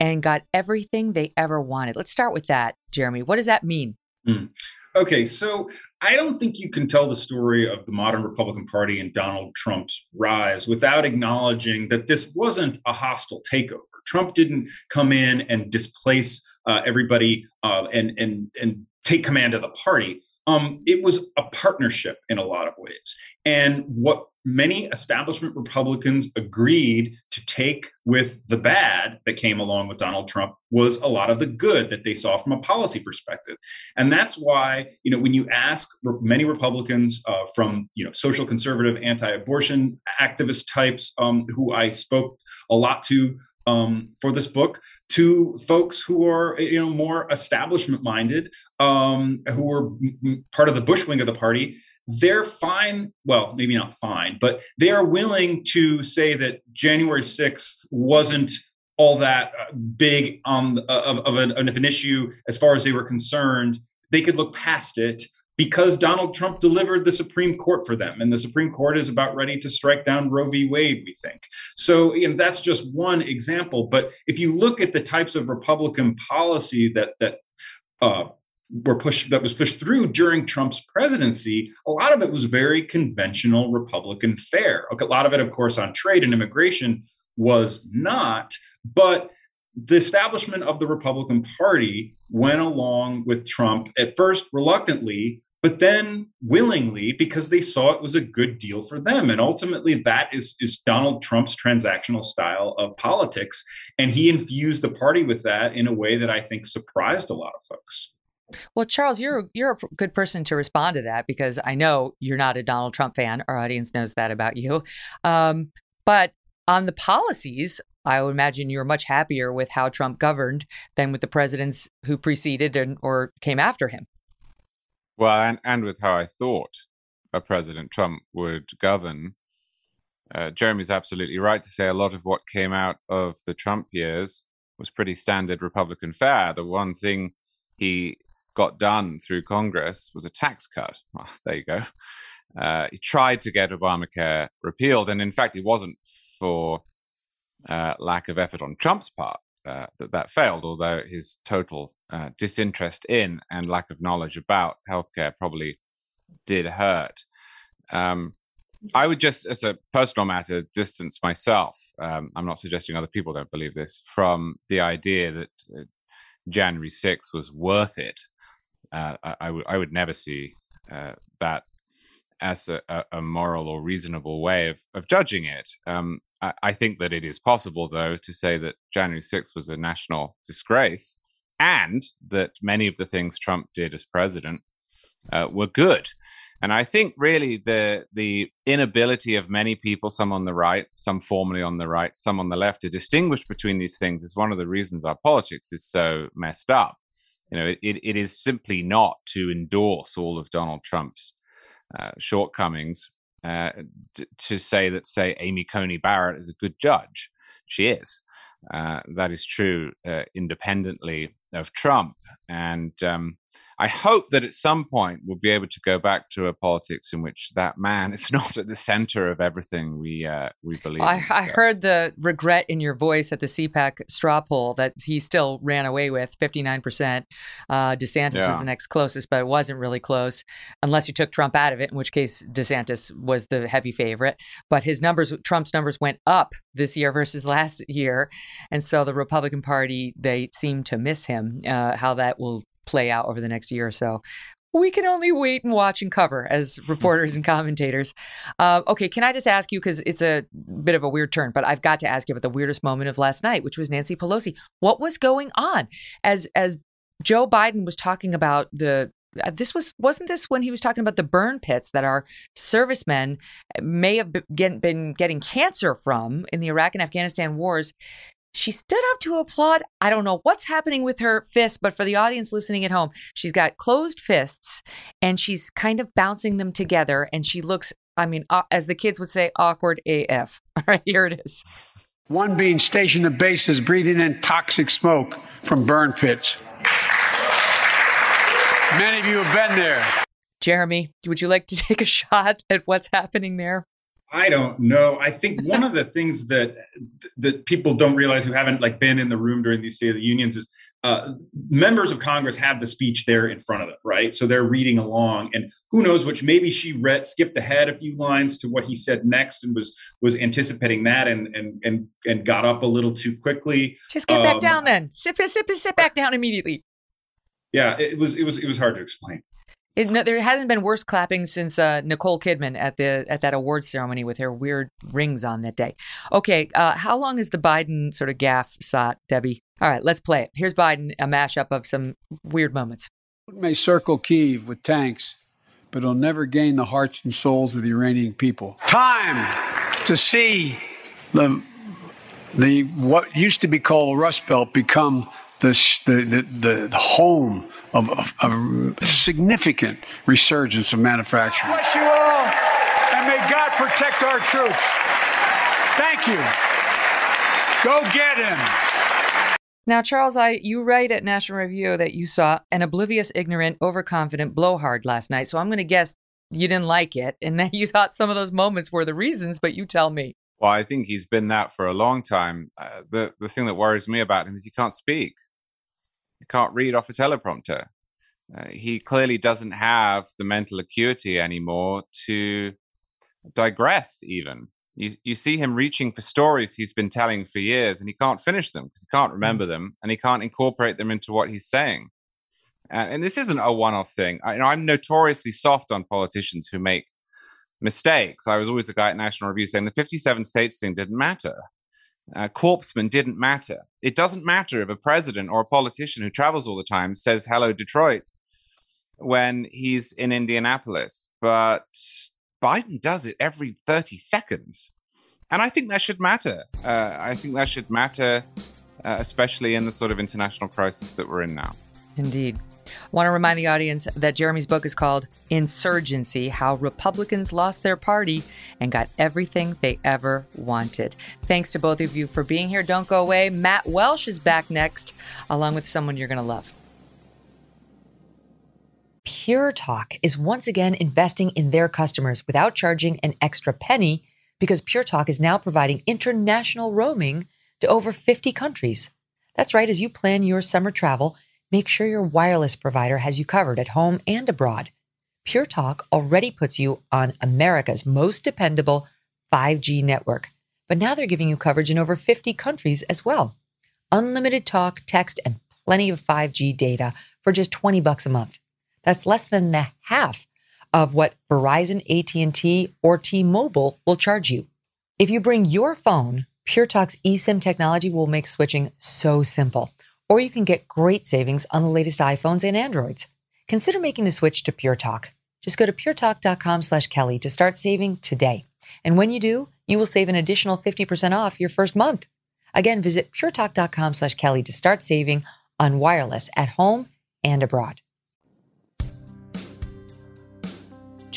and Got Everything They Ever Wanted. Let's start with that, Jeremy. What does that mean? Mm. Okay, so I don't think you can tell the story of the modern Republican Party and Donald Trump's rise without acknowledging that this wasn't a hostile takeover. Trump didn't come in and displace uh, everybody uh, and and and take command of the party. Um, it was a partnership in a lot of ways. And what many establishment Republicans agreed to take with the bad that came along with Donald Trump was a lot of the good that they saw from a policy perspective. And that's why, you know, when you ask many Republicans uh, from, you know, social conservative, anti abortion activist types um, who I spoke a lot to um, for this book to folks who are you know more establishment minded um, who are part of the bush wing of the party they're fine well maybe not fine but they are willing to say that january 6th wasn't all that uh, big um, of, of, an, of an issue as far as they were concerned they could look past it because Donald Trump delivered the Supreme Court for them. And the Supreme Court is about ready to strike down Roe v. Wade, we think. So you know, that's just one example. But if you look at the types of Republican policy that that uh, were pushed that was pushed through during Trump's presidency, a lot of it was very conventional Republican fare. A lot of it, of course, on trade and immigration was not, but the establishment of the Republican Party went along with Trump at first reluctantly, but then willingly because they saw it was a good deal for them. And ultimately, that is, is Donald Trump's transactional style of politics. And he infused the party with that in a way that I think surprised a lot of folks. Well, Charles, you're you're a good person to respond to that because I know you're not a Donald Trump fan. Our audience knows that about you. Um, but on the policies, I would imagine you're much happier with how Trump governed than with the presidents who preceded and or came after him. Well, and, and with how I thought a President Trump would govern. Uh, Jeremy's absolutely right to say a lot of what came out of the Trump years was pretty standard Republican fare. The one thing he got done through Congress was a tax cut. Well, there you go. Uh, he tried to get Obamacare repealed, and in fact, it wasn't for uh, lack of effort on Trump's part uh, that that failed, although his total uh, disinterest in and lack of knowledge about healthcare probably did hurt. Um, I would just, as a personal matter, distance myself. Um, I'm not suggesting other people don't believe this from the idea that uh, January 6th was worth it. Uh, would never see uh, that as a, a, moral or reasonable way of, of judging it. Um, I, I, think that it is possible, though, to say that January 6th was a national disgrace and that many of the things Trump did as president uh, were good. And I think really the the inability of many people, some on the right, some formerly on the right, some on the left, to distinguish between these things is one of the reasons our politics is so messed up. You know, it, it is simply not to endorse all of Donald Trump's uh, shortcomings uh, d- to say that, say, Amy Coney Barrett is a good judge. She is. Uh, that is true uh, independently of Trump. And um, I hope that at some point we'll be able to go back to a politics in which that man is not at the center of everything we uh, we believe. I, I heard the regret in your voice at the CPAC straw poll that he still ran away with 59%. Uh, DeSantis yeah. was the next closest, but it wasn't really close unless you took Trump out of it, in which case DeSantis was the heavy favorite. But his numbers, Trump's numbers went up this year versus last year. And so the Republican Party, they seem to miss him. Uh, how that will play out over the next year or so. we can only wait and watch and cover as reporters and commentators. Uh, okay, can I just ask you because it's a bit of a weird turn, but I've got to ask you about the weirdest moment of last night, which was Nancy Pelosi. What was going on as as Joe Biden was talking about the uh, this was wasn't this when he was talking about the burn pits that our servicemen may have been getting cancer from in the Iraq and Afghanistan wars she stood up to applaud. I don't know what's happening with her fist, but for the audience listening at home, she's got closed fists and she's kind of bouncing them together. And she looks, I mean, uh, as the kids would say, awkward AF. All right, here it is. One being stationed at bases breathing in toxic smoke from burn pits. Many of you have been there. Jeremy, would you like to take a shot at what's happening there? I don't know. I think one of the things that that people don't realize who haven't like been in the room during these State of the Unions is uh, members of Congress have the speech there in front of them, right? So they're reading along, and who knows which? Maybe she read skipped ahead a few lines to what he said next, and was was anticipating that, and and and and got up a little too quickly. Just get um, back down, then. Sit, sit, sit back down immediately. Yeah, it was it was it was hard to explain. It, no, there hasn't been worse clapping since uh, Nicole Kidman at the at that awards ceremony with her weird rings on that day. Okay, uh, how long is the Biden sort of gaff sought, Debbie? All right, let's play it. Here's Biden, a mashup of some weird moments. It may circle Kiev with tanks, but it'll never gain the hearts and souls of the Iranian people. Time to see the the what used to be called Rust Belt become the the, the, the home of, of, of a significant resurgence of manufacturing. Bless you all, and may God protect our troops. Thank you. Go get him. Now, Charles, I you write at National Review that you saw an oblivious, ignorant, overconfident blowhard last night. So I'm going to guess you didn't like it, and that you thought some of those moments were the reasons. But you tell me. Well, I think he's been that for a long time. Uh, the the thing that worries me about him is he can't speak can't read off a teleprompter. Uh, he clearly doesn't have the mental acuity anymore to digress, even. You, you see him reaching for stories he's been telling for years and he can't finish them because he can't remember mm. them and he can't incorporate them into what he's saying. And, and this isn't a one off thing. I, you know, I'm notoriously soft on politicians who make mistakes. I was always the guy at National Review saying the 57 states thing didn't matter uh, corpsman didn't matter. It doesn't matter if a president or a politician who travels all the time says hello Detroit when he's in Indianapolis, but Biden does it every 30 seconds. And I think that should matter. Uh, I think that should matter, uh, especially in the sort of international crisis that we're in now. Indeed. Want to remind the audience that Jeremy's book is called Insurgency How Republicans Lost Their Party and Got Everything They Ever Wanted. Thanks to both of you for being here. Don't go away. Matt Welch is back next, along with someone you're going to love. Pure Talk is once again investing in their customers without charging an extra penny because Pure Talk is now providing international roaming to over 50 countries. That's right, as you plan your summer travel, make sure your wireless provider has you covered at home and abroad. Pure Talk already puts you on America's most dependable 5G network, but now they're giving you coverage in over 50 countries as well. Unlimited talk, text, and plenty of 5G data for just 20 bucks a month. That's less than the half of what Verizon, AT&T, or T-Mobile will charge you. If you bring your phone, Pure Talk's eSIM technology will make switching so simple or you can get great savings on the latest iPhones and Androids. Consider making the switch to Pure Talk. Just go to puretalk.com slash Kelly to start saving today. And when you do, you will save an additional 50% off your first month. Again, visit puretalk.com slash Kelly to start saving on wireless at home and abroad.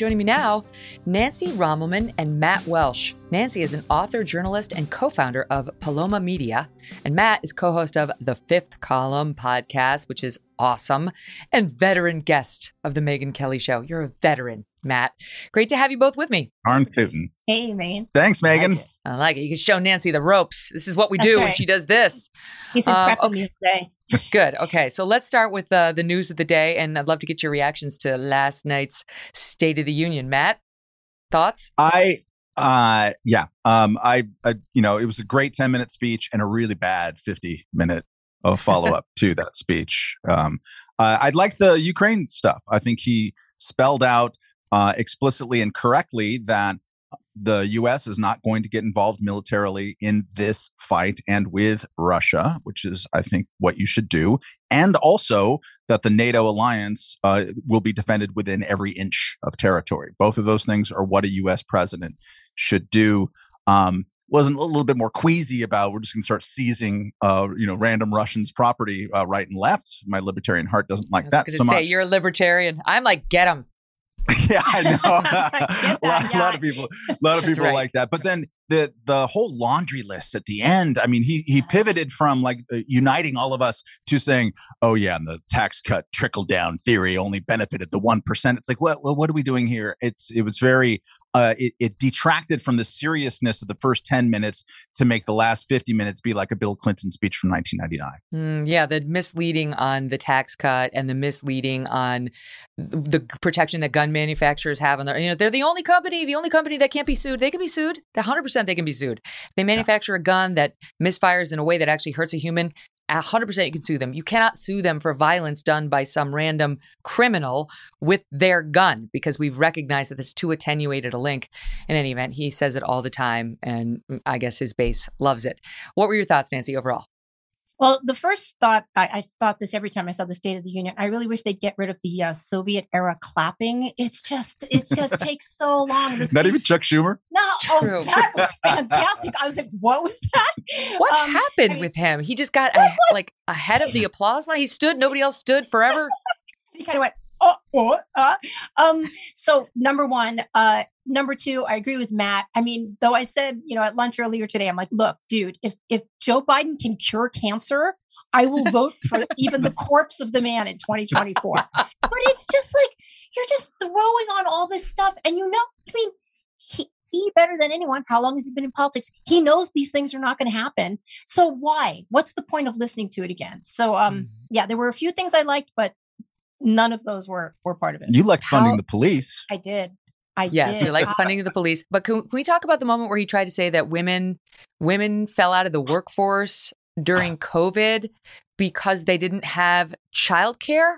Joining me now, Nancy Rommelmann and Matt Welch. Nancy is an author, journalist, and co founder of Paloma Media. And Matt is co host of the Fifth Column podcast, which is awesome, and veteran guest of The Megyn Kelly Show. You're a veteran, Matt. Great to have you both with me. Arn Putin. Hey, man. Thanks, Megyn. I like, I like it. You can show Nancy the ropes. This is what we do right. when she does this. You've uh, okay. me today. Good. Okay. So let's start with uh, the news of the day. And I'd love to get your reactions to last night's State of the Union. Matt, thoughts? I, uh, yeah. Um, I, I, you know, it was a great 10 minute speech and a really bad 50 minute of follow up to that speech. Um, uh, I'd like the Ukraine stuff. I think he spelled out uh, explicitly and correctly that the US is not going to get involved militarily in this fight and with Russia, which is, I think, what you should do. And also that the NATO alliance uh, will be defended within every inch of territory. Both of those things are what a US president should do. Um, wasn't a little bit more queasy about we're just going to start seizing uh, you know random Russians property uh, right and left. My libertarian heart doesn't like that so say, much. You're a libertarian. I'm like, get them. yeah, I know. a, lot, a lot of people, a lot of people right. like that. But then the the whole laundry list at the end. I mean, he he pivoted from like uh, uniting all of us to saying, "Oh yeah, and the tax cut trickle down theory only benefited the one percent." It's like, what well, what are we doing here? It's it was very uh, it, it detracted from the seriousness of the first 10 minutes to make the last 50 minutes be like a Bill Clinton speech from 1999. Mm, yeah, the misleading on the tax cut and the misleading on the protection that gun manufacturers have on their, you know, they're the only company, the only company that can't be sued. They can be sued. 100% they can be sued. they manufacture yeah. a gun that misfires in a way that actually hurts a human, 100% you can sue them. You cannot sue them for violence done by some random criminal with their gun because we've recognized that it's too attenuated a link. In any event, he says it all the time, and I guess his base loves it. What were your thoughts, Nancy, overall? Well, the first thought I, I, thought this every time I saw the State of the Union. I really wish they'd get rid of the uh, Soviet era clapping. It's just it just takes so long. Not speech. even Chuck Schumer. No, oh, that was fantastic. I was like, what was that? What um, happened I mean, with him? He just got a, like ahead of the applause line. He stood. Nobody else stood forever. he kind of went, oh, oh uh. um. So number one, uh, number two, I agree with Matt. I mean, though I said, you know, at lunch earlier today, I'm like, look, dude, if if Joe Biden can cure cancer, I will vote for even the corpse of the man in 2024. but it's just like you're just throwing on all this stuff, and you know, I mean, he. He better than anyone. How long has he been in politics? He knows these things are not going to happen. So why? What's the point of listening to it again? So, um, mm. yeah, there were a few things I liked, but none of those were were part of it. You liked funding How, the police. I did. I yes, did. you like funding the police. But can, can, we talk about the moment where he tried to say that women women fell out of the workforce during COVID because they didn't have childcare?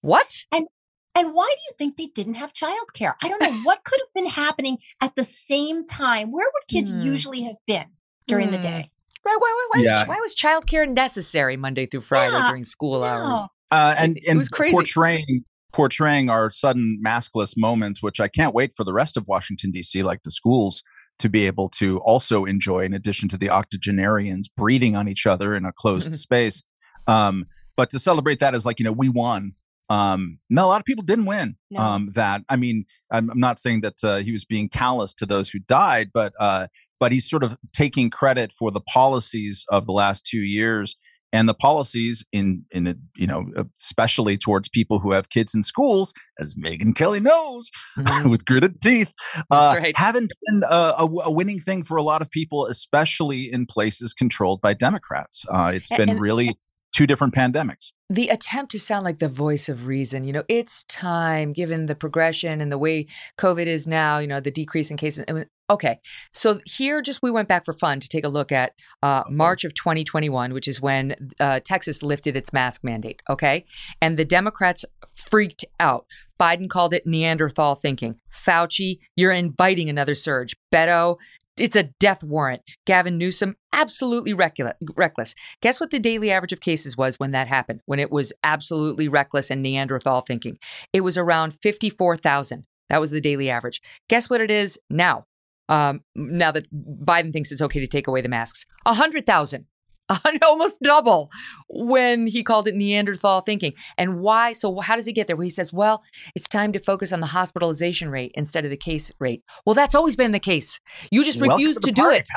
What? And and why do you think they didn't have childcare? I don't know what could have been happening at the same time. Where would kids mm. usually have been during mm. the hmm. day? Right? Why, why, why, yeah. was, why was childcare necessary Monday through Friday yeah. during school yeah. hours? Uh, and and portraying portraying our sudden maskless moments, which I can't wait for the rest of Washington, D.C., like the schools, to be able to also enjoy, in addition to the octogenarians breathing on each other in a closed space. Um, but to celebrate that as like, you know, we won. Um, no, a lot of people didn't win no. um, that. I mean, I'm, I'm not saying that uh, he was being callous to those who died, but uh, but he's sort of taking credit for the policies of the last two years and the policies in in a, you know especially towards people who have kids in schools as megyn kelly knows mm-hmm. with gritted teeth uh, right. haven't been a, a, a, winning thing for a lot of people especially in places controlled by democrats uh, it's been and, really two different pandemics the attempt to sound like the voice of reason you know it's time given the progression and the way covid is now you know the decrease in cases Okay, so here just we went back for fun to take a look at uh, March of 2021, which is when uh, Texas lifted its mask mandate. Okay, and the Democrats freaked out. Biden called it Neanderthal thinking. Fauci, you're inviting another surge. Beto, it's a death warrant. Gavin Newsom, absolutely reckless. Guess what the daily average of cases was when that happened? When it was absolutely reckless and Neanderthal thinking? It was around 54,000. That was the daily average. Guess what it is now? um, now that Biden thinks it's okay to take away the masks. 100,000, almost double when he called it Neanderthal thinking. And why? So, how does he get there? Well, he says, well, it's time to focus on the hospitalization rate instead of the case rate. Well, that's always been the case. You just refuse to, to do it.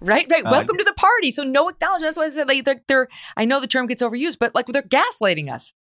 Right, right. Uh, Welcome to the party. So no acknowledgement. That's why I said like they're, they're. I know the term gets overused, but like they're gaslighting us.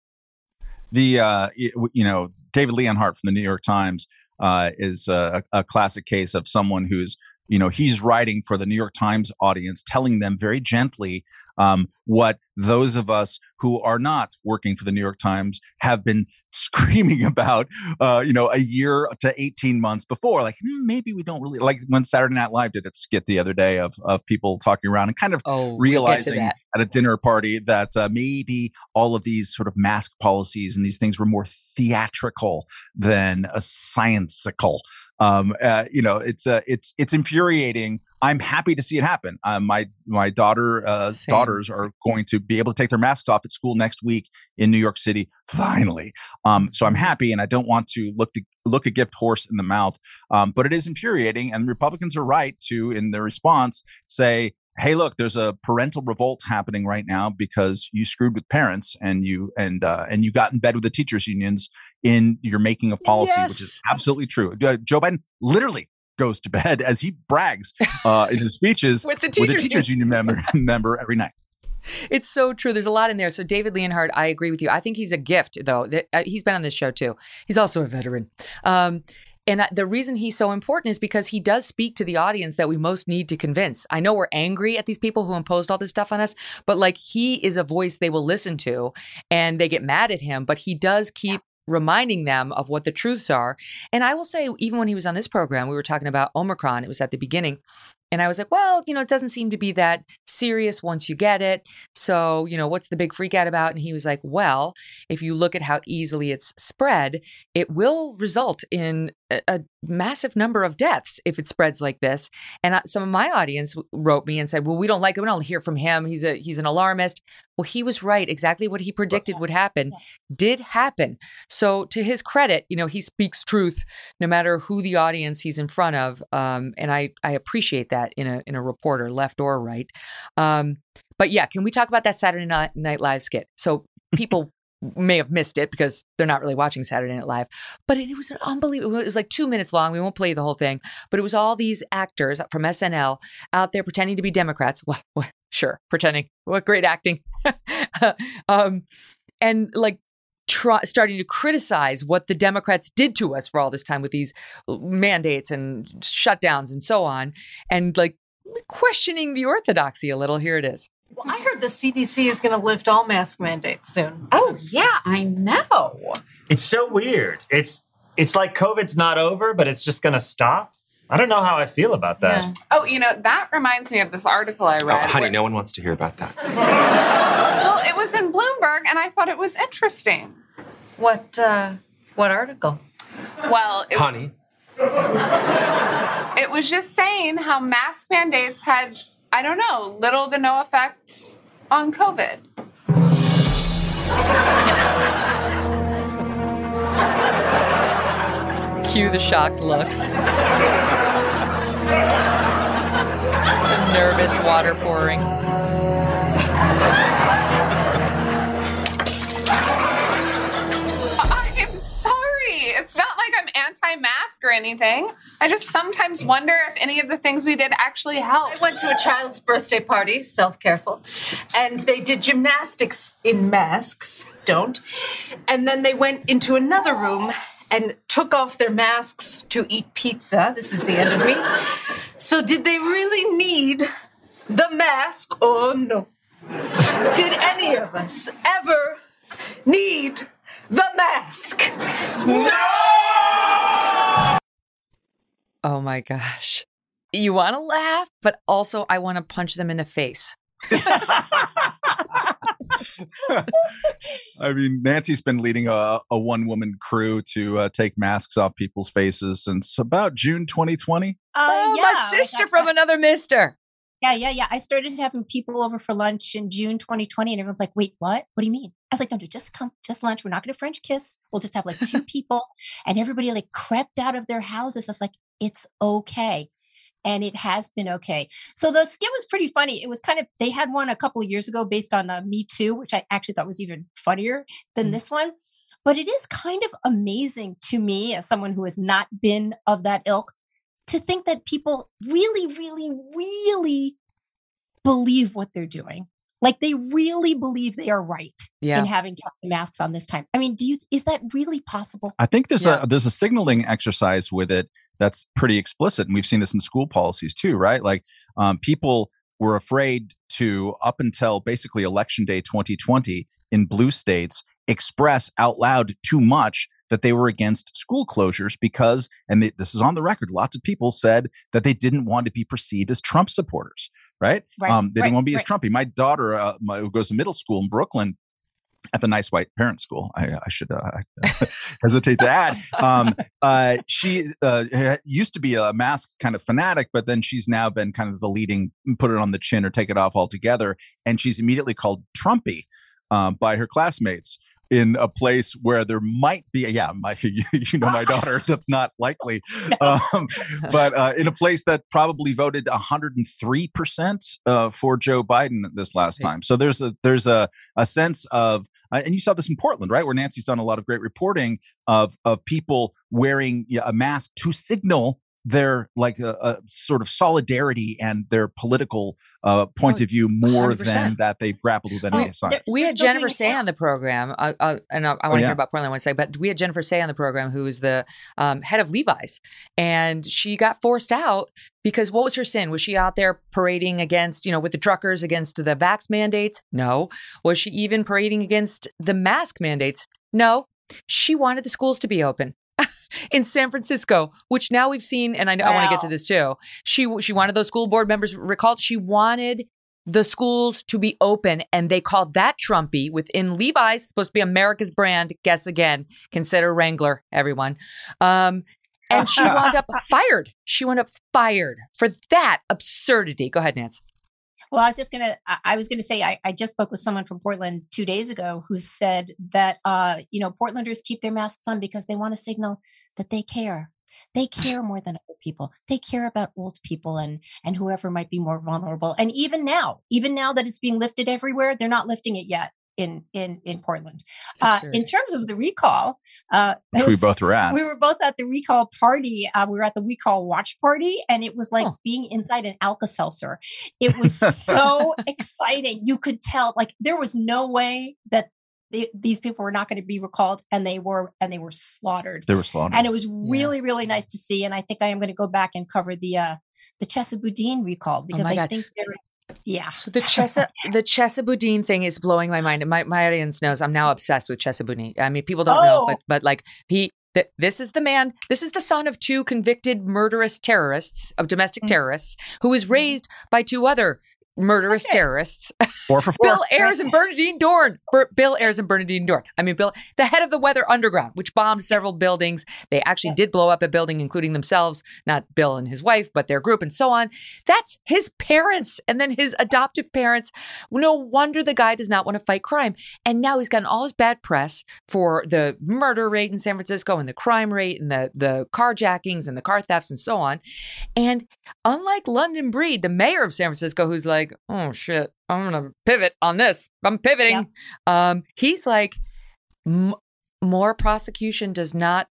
The uh, you know David Leonhardt from the New York Times uh, is a, a, classic case of someone who's you know he's writing for the new york times audience telling them very gently um, what those of us who are not working for the new york times have been screaming about uh, you know a year to 18 months before. Like hmm, maybe we don't really like when saturday night live did its skit the other day of of people talking around and kind of oh, realizing at a dinner party that uh, maybe all of these sort of mask policies and these things were more theatrical than a sciencical um, uh, you know, it's uh, it's it's infuriating. I'm happy to see it happen. Uh, my my daughter uh, daughters are going to be able to take their masks off at school next week in New York City. Finally, um, so I'm happy, and I don't want to look to look a gift horse in the mouth. Um, but it is infuriating, and Republicans are right to, in their response, say hey look there's a parental revolt happening right now because you screwed with parents and you and uh, and you got in bed with the teachers unions in your making of policy yes. which is absolutely true uh, joe biden literally goes to bed as he brags uh, in his speeches with the teachers, with the teachers union member, member every night it's so true. There's a lot in there. So David Leonhardt, I agree with you. I think he's a gift, though. Uh, he's been on this show too. He's also a veteran. Um, and the reason he's so important is because he does speak to the audience that we most need to convince. I know we're angry at these people who imposed all this stuff on us, but like he is a voice they will listen to and they get mad at him, but he does keep reminding them of what the truths are. And I will say, even when he was on this program, we were talking about Omicron, it was at the beginning. And I was like, well, you know, it doesn't seem to be that serious once you get it. So, you know, what's the big freak out about? And he was like, well, if you look at how easily it's spread, it will result in a, massive number of deaths if it spreads like this. And some of my audience wrote me and said, well, we don't like it. We don't hear from him. He's a he's an alarmist. Well, he was right. Exactly what he predicted would happen did happen. So, to his credit, you know, he speaks truth no matter who the audience he's in front of. Um, and I I appreciate that in a in a reporter, left or right. Um, but yeah, can we talk about that Saturday Night, Night Live skit? So people may have missed it because they're not really watching Saturday Night Live. But it, was an unbelievable. It was like two minutes long. We won't play the whole thing, but it was all these actors from SNL out there pretending to be Democrats. Well, well sure, pretending. What great acting. um, and like try, starting to criticize what the Democrats did to us for all this time with these mandates and shutdowns and so on, and like questioning the orthodoxy a little. Here it is. Well, I heard the CDC is going to lift all mask mandates soon. Oh yeah, I know. It's so weird. It's it's like COVID's not over, but it's just going to stop. I don't know how I feel about that. Yeah. Oh, you know, that reminds me of this article I read. Oh, honey, where... no one wants to hear about that. well, it was in Bloomberg, and I thought it was interesting. What uh, what article? Well, it, honey, it was just saying how mask mandates had, I don't know, little to no effect on COVID. Cue the shocked looks. the nervous water pouring. Like I'm anti mask or anything. I just sometimes wonder if any of the things we did actually helped. I went to a child's birthday party, self careful, and they did gymnastics in masks. Don't. And then they went into another room and took off their masks to eat pizza. This is the end of me. So, did they really need the mask? Oh, no. Did any of us ever need the mask? No! Oh my gosh. You want to laugh, but also I want to punch them in the face. I mean, Nancy's been leading a, a one woman crew to uh, take masks off people's faces since about June 2020. Uh, oh, yeah, my sister from another mister. Yeah, yeah, yeah. I started having people over for lunch in June 2020, and everyone's like, wait, what? What do you mean? I was like, no, dude, just come, just lunch. We're not going to French kiss. We'll just have like two people. And everybody like crept out of their houses. I was like, it's okay and it has been okay. So the skit was pretty funny. It was kind of they had one a couple of years ago based on uh, Me Too, which I actually thought was even funnier than mm this one. But it is kind of amazing to me, as someone who has not been of that ilk, to think that people really, really, really believe what they're doing. Like they really believe they are right yeah. in having kept the masks on this time. I mean, do you is that really possible? I think there's yeah. a there's a signaling exercise with it that's pretty explicit. And we've seen this in school policies too, right? Like um, people were afraid to, up until basically election day 2020 in blue states, express out loud too much that they were against school closures because, and they, this is on the record, lots of people said that they didn't want to be perceived as Trump supporters, right? Right, um, they right, didn't want to be right. as Trumpy. My daughter, uh, my, who goes to middle school in Brooklyn, at the nice white parent school, I, I should uh, hesitate to add. Um, uh, she uh, used to be a mask kind of fanatic, but then she's now been kind of the leading put it on the chin or take it off altogether. And she's immediately called Trumpy um, by her classmates in a place where there might be, yeah, my, you know, my daughter, that's not likely. Um, but uh, in a place that probably voted 103% uh, for Joe Biden this last time. So there's a, there's a, a sense of, uh, and you saw this in Portland, right, where Nancy's done a lot of great reporting of of people wearing yeah, a mask to signal their like a, a sort of solidarity and their political uh, point Oh, of view more 100%. than that they've grappled with any of science. We had Jennifer Sey on the program, uh, uh, and I, I Oh, want to yeah. hear about Portland in one second, but we had Jennifer Sey on the program, who is the um, head of Levi's, and she got forced out because what was her sin? Was she out there parading against, you know, with the truckers against the vax mandates? No. Was she even parading against the mask mandates? No. She wanted the schools to be open. in San Francisco, which now we've seen, and I, know I want to get to this too. She she wanted those school board members recalled. She wanted the schools to be open, and they called that Trumpy within Levi's, supposed to be America's brand. Guess again, consider Wrangler, everyone. Um, and she wound up fired. She wound up fired for that absurdity. Go ahead, Nance. Well, I was just gonna. I, I was gonna say I, I just spoke with someone from Portland two days ago who said that uh, you know Portlanders keep their masks on because they want to signal that they care. They care more than other people. They care about old people and and whoever might be more vulnerable. And even now, even now that it's being lifted everywhere, they're not lifting it yet in in in Portland. Uh, in terms of the recall, uh, it Which we both were at. We were both at the recall party. Uh, we were at the recall watch party, and it was like being inside an Alka Seltzer. It was so exciting. You could tell, like, there was no way that the, these people were not going to be recalled, and they were, and they were slaughtered. They were slaughtered. And it was really, really nice to see. And I think I am going to go back and cover the uh, the Chesapeake recall because Oh I God. think there is, yeah. So the Chesa the Chesapeake thing is blowing my mind. My, my audience knows I'm now obsessed with Chesapeake. I mean, people don't know, Oh. but but like he th- this is the man, this is the son of two convicted murderous terrorists, of domestic mm. terrorists, who was raised by two other murderous terrorists. Four for four. Bill Ayers and Bernardine Dohrn. Ber- Bill Ayers and Bernardine Dohrn. I mean, Bill, the head of the Weather Underground, which bombed several buildings. They actually did blow up a building, including themselves, not Bill and his wife, but their group and so on. That's his parents and then his adoptive parents. No wonder the guy does not want to fight crime. And now he's gotten all his bad press for the murder rate in San Francisco and the crime rate and the, the carjackings and the car thefts and so on. And unlike London Breed, the mayor of San Francisco, who's like, oh shit, I'm going to pivot on this. I'm pivoting. Um, he's like, "M- more prosecution does not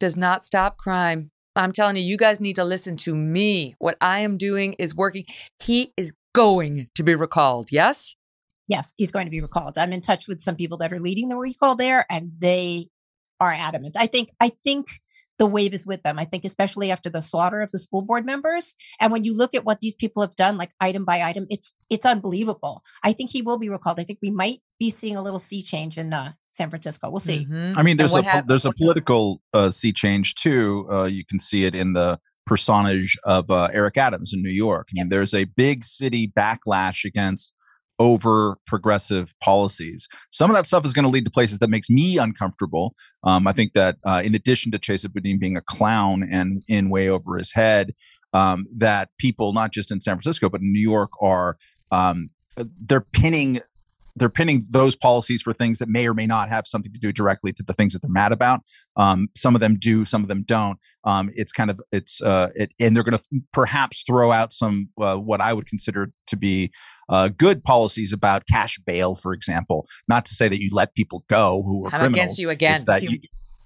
does not stop crime. I'm telling you, you guys need to listen to me. What I am doing is working. He is going to be recalled. Yes. Yes, he's going to be recalled. I'm in touch with some people that are leading the recall there, and they are adamant. I think. I think the wave is with them. I think, especially after the slaughter of the school board members, and when you look at what these people have done, like item by item, it's it's unbelievable. I think he will be recalled. I think we might be seeing a little sea change in uh, San Francisco. We'll see. I mean, there's a po- there's a political uh, sea change too. Uh, you can see it in the personage of uh, Eric Adams in New York. I mean, there's a big city backlash against over progressive policies. Some of that stuff is going to lead to places that makes me uncomfortable. Um, I think that uh, in addition to Chesa Boudin being a clown and in way over his head, um, that people not just in San Francisco but in New York are um, they're pinning they're pinning those policies for things that may or may not have something to do directly to the things that they're mad about. Um, some of them do, some of them don't. Um, it's kind of it's uh, it, and they're going to perhaps throw out some uh, what I would consider to be uh, good policies about cash bail, for example. Not to say that you let people go who are I'm criminals. against you again. It's that you,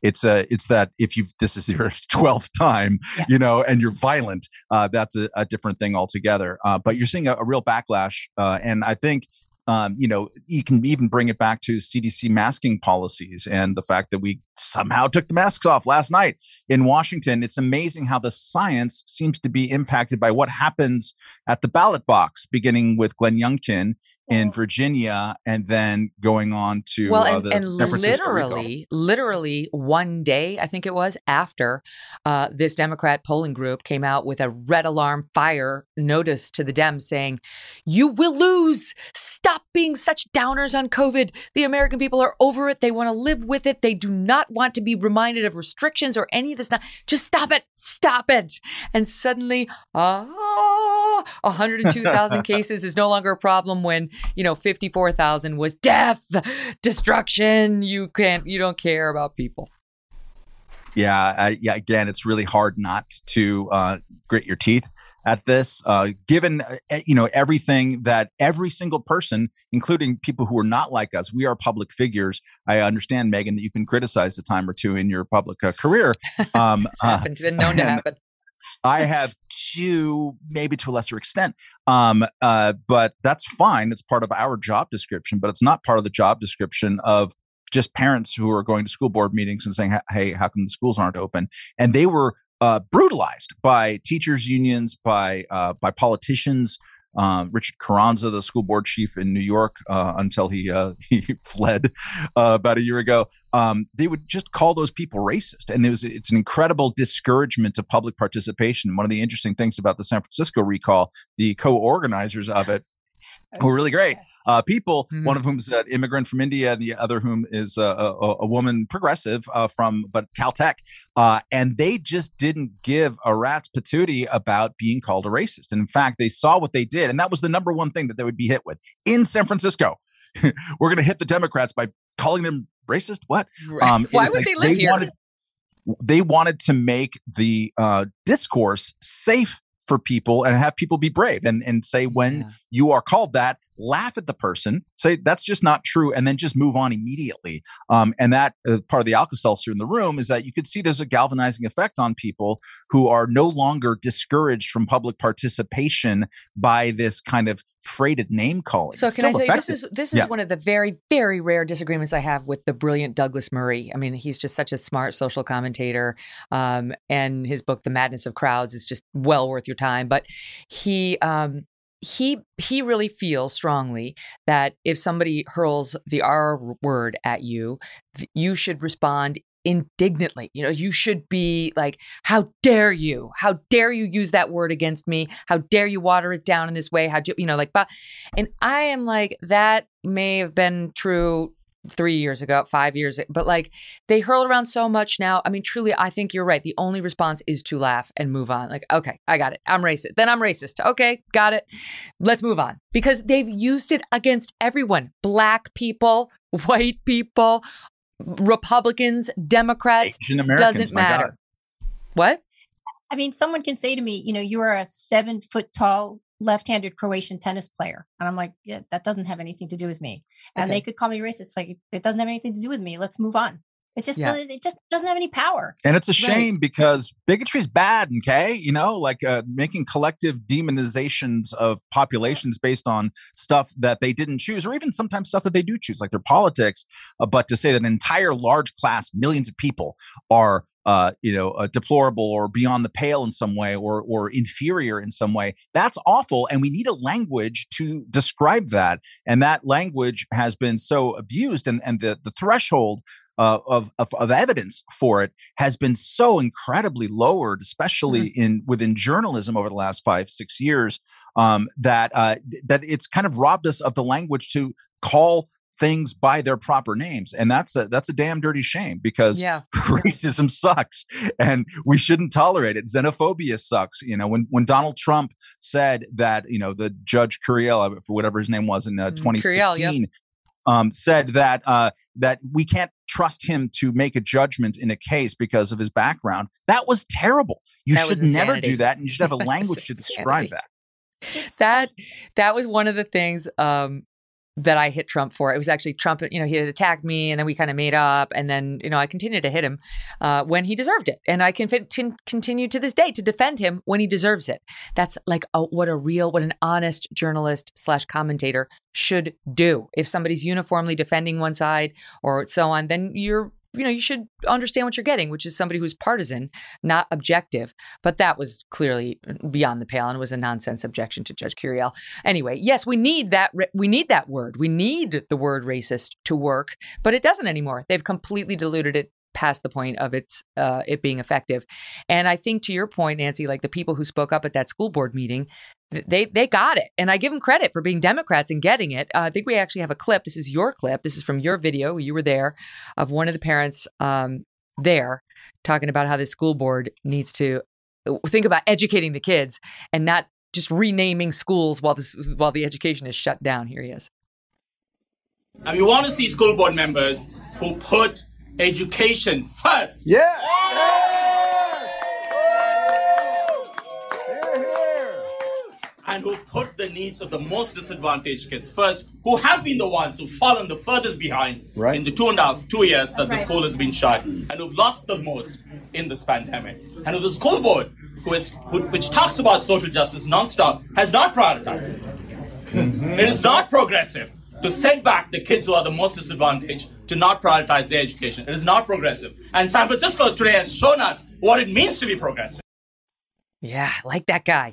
it's uh, it's that if you've this is your 12th time you know and you're violent uh, that's a, a different thing altogether uh, but you're seeing a, a real backlash uh, and i think um, you know, you can even bring it back to CDC masking policies and the fact that we somehow took the masks off last night in Washington. It's amazing how the science seems to be impacted by what happens at the ballot box, beginning with Glenn Youngkin in Virginia and then going on to well, and, and literally, literally one day, I think it was after uh, this Democrat polling group came out with a red alarm fire notice to the Dems saying, "You will lose. Stop being such downers on COVID. The American people are over it. They want to live with it. They do not want to be reminded of restrictions or any of this. Not just stop it. Stop it." And suddenly, ah, 102,000 cases is no longer a problem when you know 54,000 was death, destruction. You can't, you don't care about people. Yeah, I, yeah. Again, it's really hard not to uh, grit your teeth at this, uh, given uh, you know everything that every single person, including people who are not like us, we are public figures. I understand, Megyn that you've been criticized a time or two in your public uh, career. Um, it's happened. It's been known to happen. I have two, maybe to a lesser extent. Um, uh, but that's fine. It's part of our job description, but it's not part of the job description of just parents who are going to school board meetings and saying, "Hey, how come the schools aren't open?" And they were uh, brutalized by teachers' unions, by uh, by politicians. Um, Richard Carranza, the school board chief in New York, uh, until he uh, he fled uh, about a year ago, um, they would just call those people racist, and it was it's an incredible discouragement of public participation. One of the interesting things about the San Francisco recall, the co-organizers of it who are really great uh, people. Mm-hmm. One of whom is an immigrant from India, and the other whom is a, a, a woman progressive uh, from but Caltech. Uh, and they just didn't give a rat's patootie about being called a racist. And in fact, they saw what they did, and that was the number one thing that they would be hit with in San Francisco. We're going to hit the Democrats by calling them racist. What? Um, Why would like they live they here? Wanted, they wanted to make the uh, discourse safe for people and have people be brave and and say when yeah. You are called that laugh at the person say that's just not true and then just move on immediately um, and that uh, part of the alka-seltzer in the room is that you could see there's a galvanizing effect on people who are no longer discouraged from public participation by this kind of freighted name calling. So can I tell effective. you this is this is yeah. one of the very very rare disagreements I have with the brilliant Douglas Murray. I mean, he's just such a smart social commentator, um, and his book The Madness of Crowds is just well worth your time. But he um, he he really feels strongly that if somebody hurls the R word at you, you should respond indignantly. You know, you should be like, "How dare you? How dare you use that word against me? How dare you water it down in this way? How do you you know?" Like, but, and I am like, that may have been true three years ago, five years, but like they hurl around so much now. I mean, truly, I think you're right. The only response is to laugh and move on. Like, okay, I got it. I'm racist. Then I'm racist. Okay, got it. Let's move on because they've used it against everyone black people, white people, Republicans, Democrats. doesn't matter. What? I mean, someone can say to me, you know, you are a seven foot tall left-handed Croatian tennis player. And I'm like, yeah, that doesn't have anything to do with me. And okay. they could call me racist. Like it doesn't have anything to do with me. Let's move on. It's just yeah. it just doesn't have any power. And it's a shame right. because bigotry is bad, okay? You know, like uh, making collective demonizations of populations based on stuff that they didn't choose, or even sometimes stuff that they do choose, like their politics. Uh, but to say that an entire large class, millions of people, are uh, you know, uh, deplorable or beyond the pale in some way or or inferior in some way. That's awful, and we need a language to describe that. And that language has been so abused, and and the the threshold uh, of, of, of evidence for it has been so incredibly lowered, especially mm-hmm. in within journalism over the last five six years, um, that uh, that it's kind of robbed us of the language to call things by their proper names and that's a that's a damn dirty shame because yeah. racism sucks and we shouldn't tolerate it xenophobia sucks you know when when donald trump said that you know the judge curiel uh, for whatever his name was in uh, 2016 mm, Curiel, yep. um, said that uh, that we can't trust him to make a judgment in a case because of his background. That was terrible. You that should never do that, and you should have a language to describe that. That that was one of the things um, that I hit Trump for. It was actually Trump, you know, he had attacked me and then we kind of made up. And then, you know, I continued to hit him uh, when he deserved it. And I can t- continue to this day to defend him when he deserves it. That's like a, what a real, what an honest journalist slash commentator should do. If somebody's uniformly defending one side or so on, then you're you know, you should understand what you're getting, which is somebody who's partisan, not objective. But that was clearly beyond the pale and was a nonsense objection to Judge Curiel. Anyway, yes, we need that. We need that word. We need the word racist to work, but it doesn't anymore. They've completely diluted it past the point of its uh, it being effective. And I think to your point, Nancy, like the people who spoke up at that school board meeting, they they got it, and I give them credit for being Democrats and getting it. Uh, I think we actually have a clip. This is your clip. This is from your video. You were there, of one of the parents um, there talking about how the school board needs to uh, think about educating the kids and not just renaming schools while this while the education is shut down. Here he is. And we want to see school board members who put education first. Yeah. And who put the needs of the most disadvantaged kids first, who have been the ones who've fallen the furthest behind right. in the two and a half, two years that the school has been shut, and who've lost the most in this pandemic. And who the school board, who is, who, which talks about social justice nonstop, has not prioritized. Mm-hmm. It is not progressive to send back the kids who are the most disadvantaged to not prioritize their education. It is not progressive. And San Francisco today has shown us what it means to be progressive. Yeah, like that guy.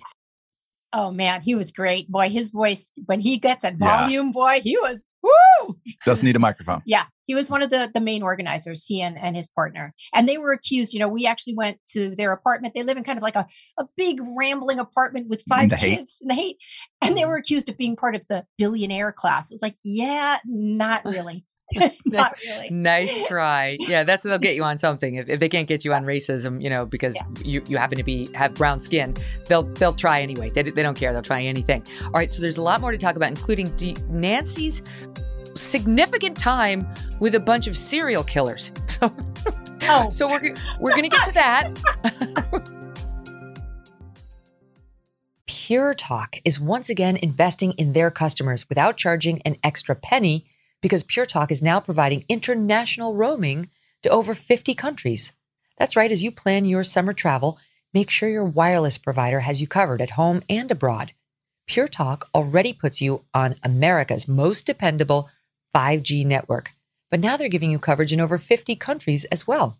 Oh man, he was great. Boy, his voice when he gets at volume, yeah. boy, he was woo. Doesn't need a microphone. Yeah. He was one of the the main organizers, he and, and his partner. And they were accused, you know, we actually went to their apartment. They live in kind of like a, a big rambling apartment with five the kids in the hate. And they mm. were accused of being part of the billionaire class. It was like, yeah, not really. Not really. nice try. Yeah, that's what they'll get you on something. If, if they can't get you on racism, you know, because yeah. you, you happen to be have brown skin, they'll they'll try anyway. They, they don't care. They'll try anything. All right. So there's a lot more to talk about, including D- Nancy's significant time with a bunch of serial killers. So, oh. so we're we're gonna get to that. Pure Talk is once again investing in their customers without charging an extra penny because Pure Talk is now providing international roaming to over 50 countries. That's right, as you plan your summer travel, make sure your wireless provider has you covered at home and abroad. Pure Talk already puts you on America's most dependable 5G network, but now they're giving you coverage in over 50 countries as well.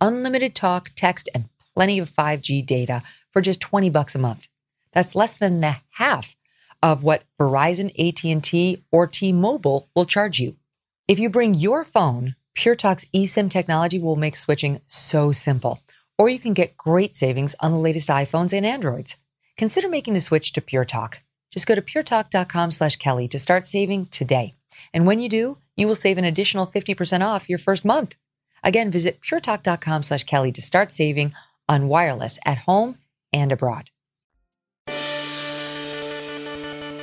Unlimited talk, text, and plenty of 5G data for just 20 bucks a month. That's less than the half of what Verizon, AT&T, or T-Mobile will charge you. If you bring your phone, PureTalk's eSIM technology will make switching so simple. Or you can get great savings on the latest iPhones and Androids. Consider making the switch to PureTalk. Just go to puretalk.com slash Kelly to start saving today. And when you do, you will save an additional 50% off your first month. Again, visit puretalk.com slash Kelly to start saving on wireless at home and abroad.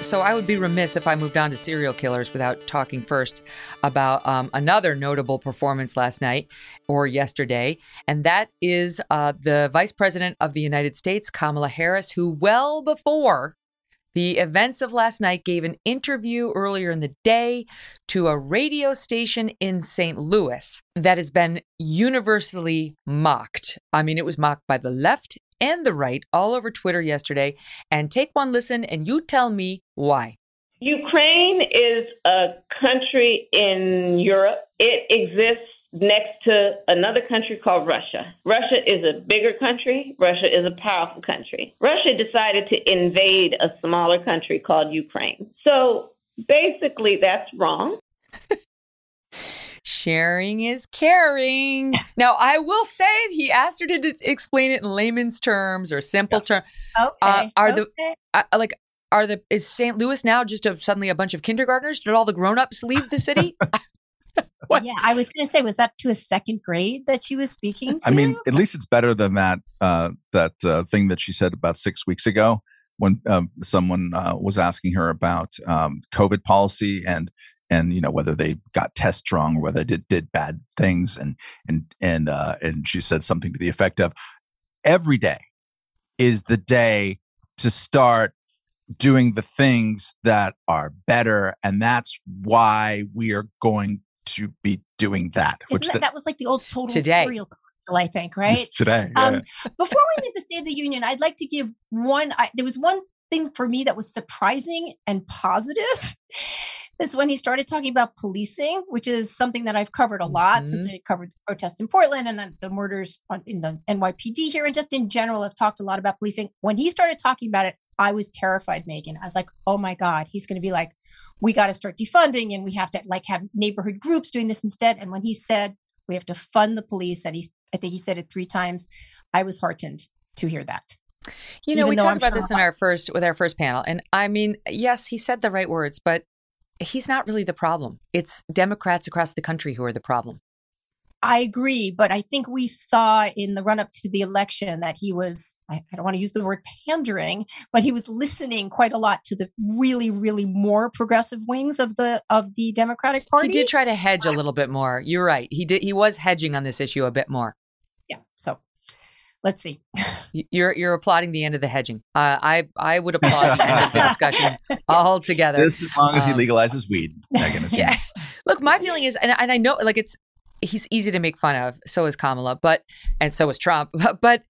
So I would be remiss if I moved on to serial killers without talking first about um, another notable performance last night or yesterday, and that is uh, the Vice President of the United States, Kamala Harris, who well before the events of last night gave an interview earlier in the day to a radio station in St. Louis that has been universally mocked. I mean, it was mocked by the left and the right all over Twitter yesterday. And take one listen and you tell me why. Ukraine is a country in Europe. It exists next to another country called Russia. Russia is a bigger country. Russia is a powerful country. Russia decided to invade a smaller country called Ukraine. So basically, that's wrong. Sharing is caring. now, I will say he asked her to d- explain it in layman's terms or simple terms. Okay. Uh, are okay. the uh, like are the is St. Louis now just a, suddenly a bunch of kindergartners? Did all the grown-ups leave the city? yeah, I was going to say, was that to a second grade that she was speaking to? I mean, at least it's better than that uh, that uh, thing that she said about six weeks ago when um, someone uh, was asking her about um, COVID policy and and you know whether they got tests wrong or whether they did, did bad things and and and uh, and she said something to the effect of every day is the day to start doing the things that are better. And that's why we are going to be doing that. Isn't that, the, that was like the old total Today. cereal commercial, I think, right? today. Um, before we leave the State of the Union, I'd like to give one. I, there was one thing for me that was surprising and positive. is when he started talking about policing, which is something that I've covered a lot since mm-hmm. I covered the protest in Portland and the murders on, in the NYPD here, and just in general, I've talked a lot about policing. When he started talking about it, I was terrified, Megyn. I was like, oh my God, he's going to be like, we got to start defunding and we have to like have neighborhood groups doing this instead. And when he said we have to fund the police, and he, I think he said it three times, I was heartened to hear that. You know, Even we talked about sure this in our first with our first panel, and I mean, yes, he said the right words, but he's not really the problem. It's Democrats across the country who are the problem. I agree, but I think we saw in the run up to the election that he was, I, I don't want to use the word pandering, but he was listening quite a lot to the really, really more progressive wings of the of the Democratic Party. He did try to hedge a little bit more. You're right. He did. He was hedging on this issue a bit more. Yeah. So let's see. You're you're applauding the end of the hedging. Uh, I I would applaud the end of the discussion altogether. Just as long as he Um, legalizes weed, Megyn. yeah. Look, my feeling is, and, and I know, like it's he's easy to make fun of. So is Kamala, but and so is Trump. But, but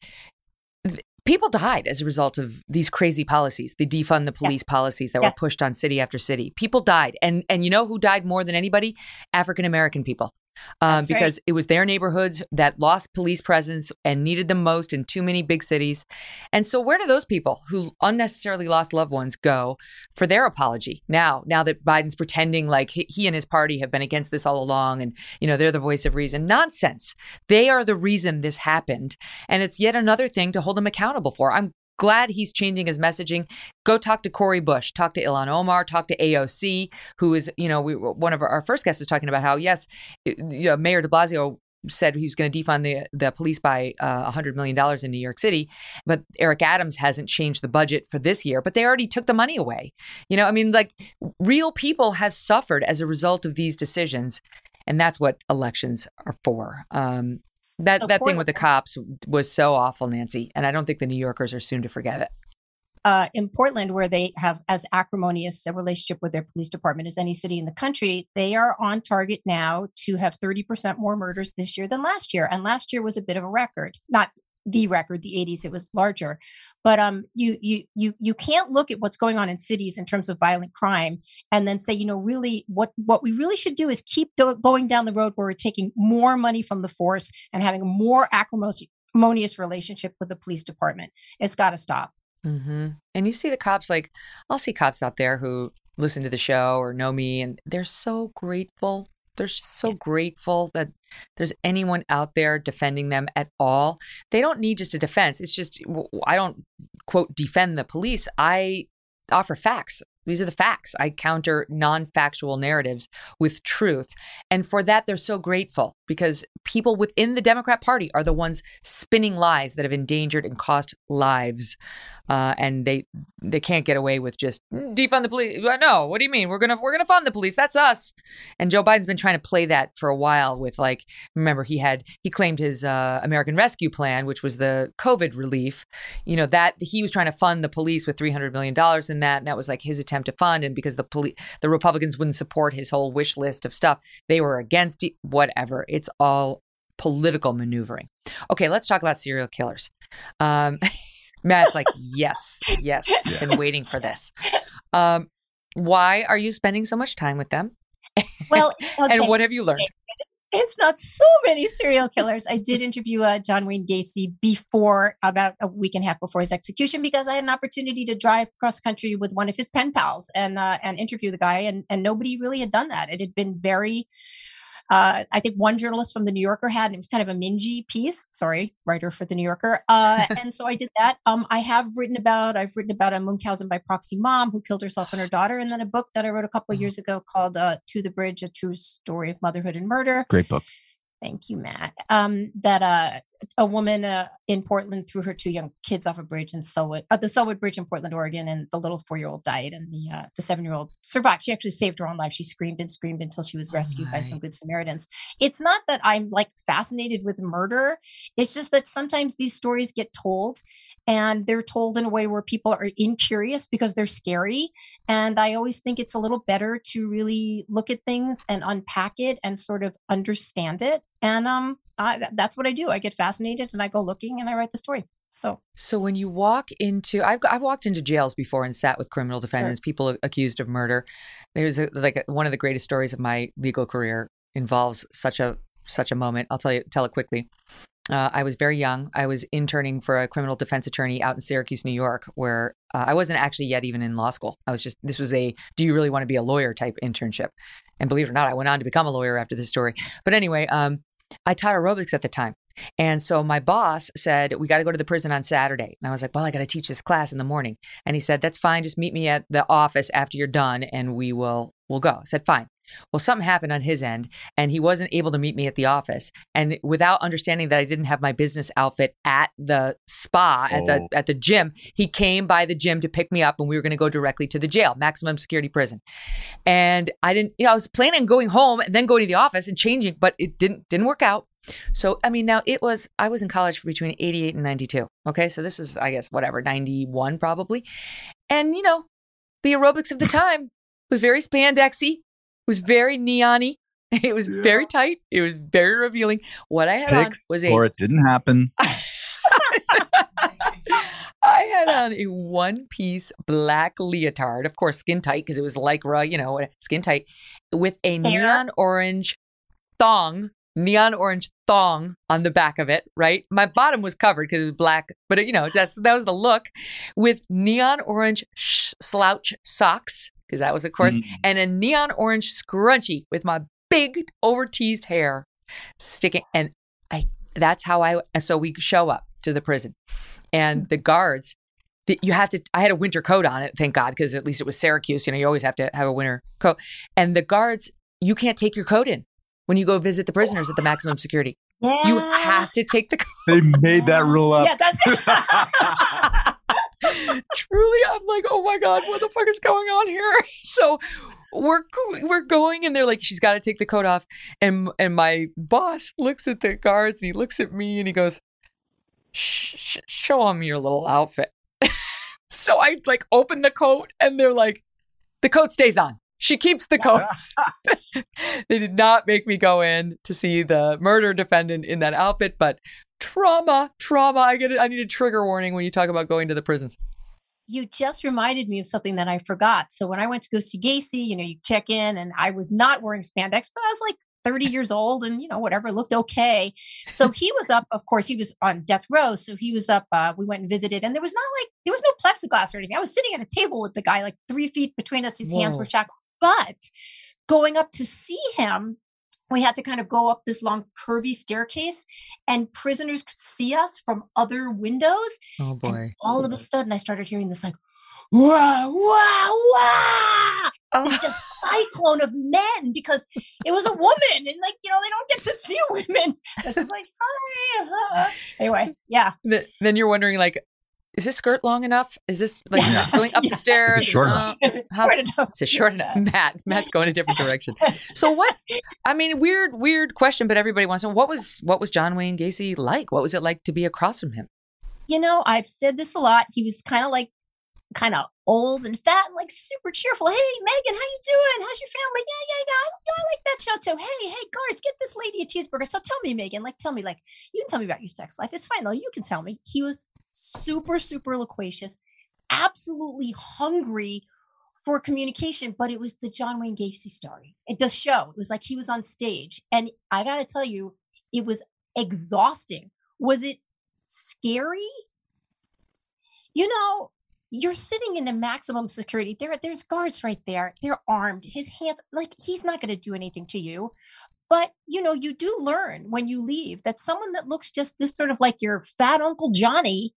people died as a result of these crazy policies, the defund the police policies that Yes. were pushed on city after city. People died, and and you know who died more than anybody? African American people. Um, That's right. because it was their neighborhoods that lost police presence and needed them most in too many big cities. And so, where do those people who unnecessarily lost loved ones go for their apology now? Now that Biden's pretending like he, he and his party have been against this all along, and you know they're the voice of reason. Nonsense. They are the reason this happened, and it's yet another thing to hold them accountable for. I'm glad he's changing his messaging. Go talk to Cori Bush, talk to Ilhan Omar, talk to AOC, who is, you know, we one of our, first guests was talking about how yes, you know, Mayor De Blasio said he was going to defund the the police by uh, $100 million in New York City, but Eric Adams hasn't changed the budget for this year, but they already took the money away. You know, I mean, like real people have suffered as a result of these decisions, and that's what elections are for. Um, that that thing with the cops was so awful, Nancy, and I don't think the New Yorkers are soon to forget it. uh, in Portland, where they have as acrimonious a relationship with their police department as any city in the country, they are on target now to have 30% more murders this year than last year. And last year was a bit of a record, not the record, the 80s, it was larger. But um, you you you you can't look at what's going on in cities in terms of violent crime and then say, you know, really what what we really should do is keep do- going down the road where we're taking more money from the force and having a more acrimonious relationship with the police department. It's got to stop. mm-hmm. And you see the cops, like, I'll see cops out there who listen to the show or know me, and they're so grateful. They're just so grateful that there's anyone out there defending them at all. They don't need just a defense. It's just, I don't, quote, defend the police. I offer facts. These are the facts. I counter non factual narratives with truth. And for that, they're so grateful because people within the Democrat Party are the ones spinning lies that have endangered and cost lives. Uh, and they they can't get away with just "Mm, defund the police. No, what do you mean? We're gonna we're gonna fund the police. That's us. And Joe Biden's been trying to play that for a while with like remember he had he claimed his uh, American Rescue Plan, which was the COVID relief. You know that he was trying to fund the police with three hundred million dollars in that, and that was like his attempt to fund. And because the police the Republicans wouldn't support his whole wish list of stuff, they were against. Whatever. It's all political maneuvering. Okay, let's talk about serial killers. Um, Matt's like, yes, yes, been waiting for this. Um, why are you spending so much time with them? Well, And what have you learned? It's not so many serial killers. I did interview uh, John Wayne Gacy before, about a week and a half before his execution, because I had an opportunity to drive cross country with one of his pen pals and uh, and interview the guy, and and nobody really had done that. It had been very. Uh, I think one journalist from the New Yorker had, and it was kind of a mingy piece. Sorry, writer for the New Yorker. Uh, and so I did that. Um, I have written about, I've written about a Munchausen by proxy mom who killed herself and her daughter, and then a book that I wrote a couple of years ago called uh, "To the Bridge: A True Story of Motherhood and Murder." Great book. Thank you, Matt. Um, that uh, a woman, uh, in Portland threw her two young kids off a bridge in Sellwood, uh, the Sellwood Bridge in Portland, Oregon, and the little four-year-old died, and the uh, the seven-year-old survived. She actually saved her own life. She screamed and screamed until she was rescued oh by some good Samaritans. It's not that I'm like fascinated with murder. It's just that sometimes these stories get told, and they're told in a way where people are incurious because they're scary. And I always think it's a little better to really look at things and unpack it and sort of understand it. And um, I, that's what I do. I get fascinated and I go looking and I write the story. So, so when you walk into, I've I've walked into jails before and sat with criminal defendants, sure. people accused of murder. There's a, like a, one of the greatest stories of my legal career involves such a such a moment. I'll tell you tell it quickly. Uh, I was very young. I was interning for a criminal defense attorney out in Syracuse, New York, where uh, I wasn't actually yet even in law school. I was just, this was a, do you really want to be a lawyer type internship? And believe it or not, I went on to become a lawyer after this story. But anyway, um, I taught aerobics at the time. And so my boss said, We got to go to the prison on Saturday. And I was like, Well, I got to teach this class in the morning. And he said, That's fine. Just meet me at the office after you're done and we will we'll go. I said, Fine. Well, something happened on his end, and he wasn't able to meet me at the office. And without understanding that I didn't have my business outfit at the spa at oh. the at the gym, he came by the gym to pick me up, and we were going to go directly to the jail, maximum security prison. And I didn't, you know, I was planning on going home and then going to the office and changing, but it didn't didn't work out. So I mean, now it was I was in college between eighty eight and ninety two. Okay, so this is I guess whatever ninety one probably, and you know, the aerobics of the time was very spandexy was very neony. It was yeah. very tight. It was very revealing. What I had Pigs, on was a or it didn't happen. I had on a one piece black leotard, of course, skin tight because it was lycra, you know, skin tight, with a neon orange thong, neon orange thong on the back of it, right? My bottom was covered because it was black, but you know, that's, that was the look with neon orange sh- slouch socks because that was of course, mm-hmm. and a neon orange scrunchie with my big over teased hair sticking. And I, that's how I, so we show up to the prison and the guards, the, you have to, I had a winter coat on it, thank God, because at least it was Syracuse. You know, you always have to have a winter coat. And the guards, you can't take your coat in when you go visit the prisoners at the maximum security. You have to take the coat. They made that rule up. Yeah, that's it. Truly, I'm like, oh my god, what the fuck is going on here? So we're we're going, and they're like, she's got to take the coat off, and and my boss looks at the guards, and he looks at me, and he goes, show them your little outfit. so I like open the coat, and they're like, the coat stays on. She keeps the coat. they did not make me go in to see the murder defendant in that outfit, but trauma, trauma. I get it. I need a trigger warning when you talk about going to the prisons. You just reminded me of something that I forgot. So when I went to go see Gacy, you know, you check in and I was not wearing spandex, but I was like 30 years old and you know whatever looked okay so he was up of course he was on death row so he was up uh, we went and visited and there was not like there was no plexiglass or anything i was sitting at a table with the guy like three feet between us his Whoa. hands were shackled but going up to see him we had to kind of go up this long curvy staircase and prisoners could see us from other windows oh boy. and all of a sudden i started hearing this like wah wah wah! Oh. just cyclone of men because it was a woman and like you know they don't get to see women. It's just like hi uh-huh. anyway yeah. Then you're wondering like is this skirt long enough? Is this like yeah. going up yeah. the stairs? short uh, enough. Is it short enough? Is it short enough? Matt, Matt's going a different direction. So what? I mean, weird, weird question, but everybody wants to know what was what was John Wayne Gacy like? What was it like to be across from him? You know, I've said this a lot. He was kind of like kind of old and fat and like super cheerful. Hey, Megyn, how you doing? How's your family? Yeah, yeah, yeah. You know, I like that show too. Hey, hey, guards, get this lady a cheeseburger. So tell me, Megyn, like, tell me, like, you can tell me about your sex life. It's fine though. You can tell me. He was super, super loquacious, absolutely hungry for communication, but it was the John Wayne Gacy story. It the show. It was like he was on stage. And I gotta tell you, it was exhausting. Was it scary? You know, you're sitting in a maximum security. There, there's guards right there. They're armed. His hands, like he's not to do anything to you. But you know, you do learn when you leave that someone that looks just this sort of like your fat Uncle Johnny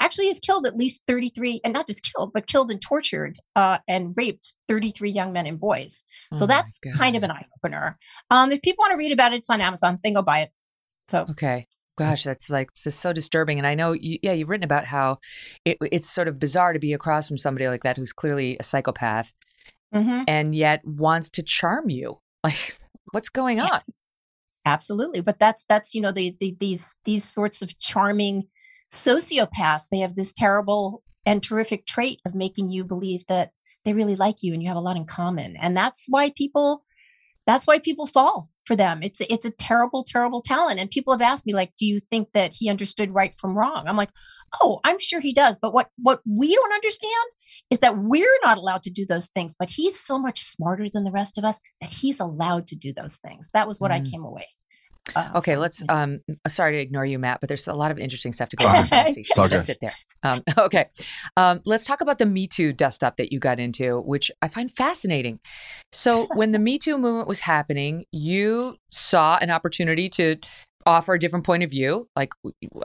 actually has killed at least 33 and not just killed but killed and tortured uh, and raped 33 young men and boys so oh that's kind of an eye-opener um, if people want to read about it it's on amazon then go buy it so okay gosh, that's like this is so disturbing. And I know, you, yeah, you've written about how it, it's sort of bizarre to be across from somebody like that who's clearly a psychopath, mm-hmm. and yet wants to charm you. Like, what's going yeah. on? Absolutely, but that's that's you know the, the these these sorts of charming sociopaths. They have this terrible and terrific trait of making you believe that they really like you and you have a lot in common, and that's why people that's why people fall for them. It's it's a terrible, terrible talent. And people have asked me, like, do you think that he understood right from wrong? I'm like, oh, I'm sure he does. But what what we don't understand is that we're not allowed to do those things. But he's so much smarter than the rest of us that he's allowed to do those things. That was what mm. I came away uh, okay, let's. Um, sorry to ignore you, Matt, but there's a lot of interesting stuff to go on. So just sit there. Um, okay, um, let's talk about the Me Too dust up that you got into, which I find fascinating. So, when the Me Too movement was happening, you saw an opportunity to offer a different point of view. Like,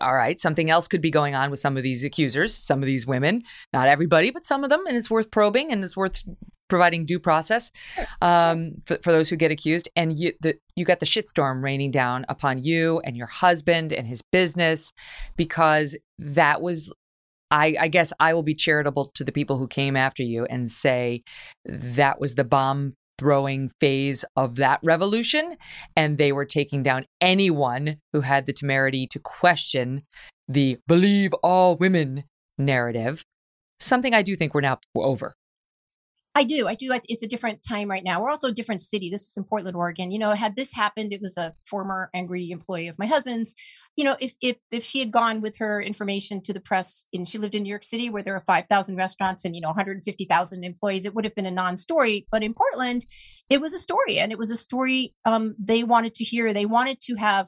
all right, something else could be going on with some of these accusers, some of these women, not everybody, but some of them, and it's worth probing and it's worth providing due process um, for, for, those who get accused. And you, the, you got the shitstorm raining down upon you and your husband and his business because that was. I, I guess I will be charitable to the people who came after you and say that was the bomb throwing phase of that revolution. And they were taking down anyone who had the temerity to question the believe all women narrative. Something I do think we're now over. I do. I do. It's a different time right now. We're also a different city. This was in Portland, Oregon. You know, had this happened, it was a former angry employee of my husband's. You know, if if if she had gone with her information to the press, and she lived in New York City, where there are five thousand restaurants and you know 150,000 employees, it would have been a non-story. But in Portland, it was a story, and it was a story um, they wanted to hear. They wanted to have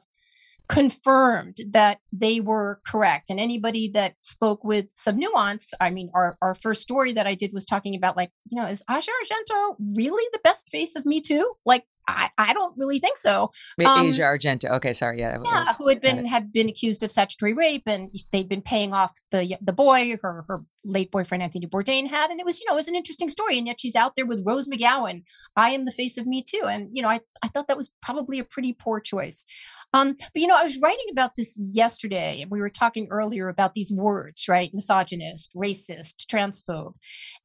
confirmed that they were correct. And anybody that spoke with some nuance, I mean, our, our first story that I did was talking about, like, you know, is Asia Argento really the best face of Me Too? Like, I, I don't really think so. Um, Asia Argento. Okay, sorry. Yeah, yeah was, who had been had been accused of statutory rape, and they'd been paying off the the boy her her late boyfriend Anthony Bourdain had, and it was you know it was an interesting story. And yet she's out there with Rose McGowan. I am the face of Me Too, and you know I I thought that was probably a pretty poor choice. Um, but you know, I was writing about this yesterday, and we were talking earlier about these words, right? Misogynist, racist, transphobe.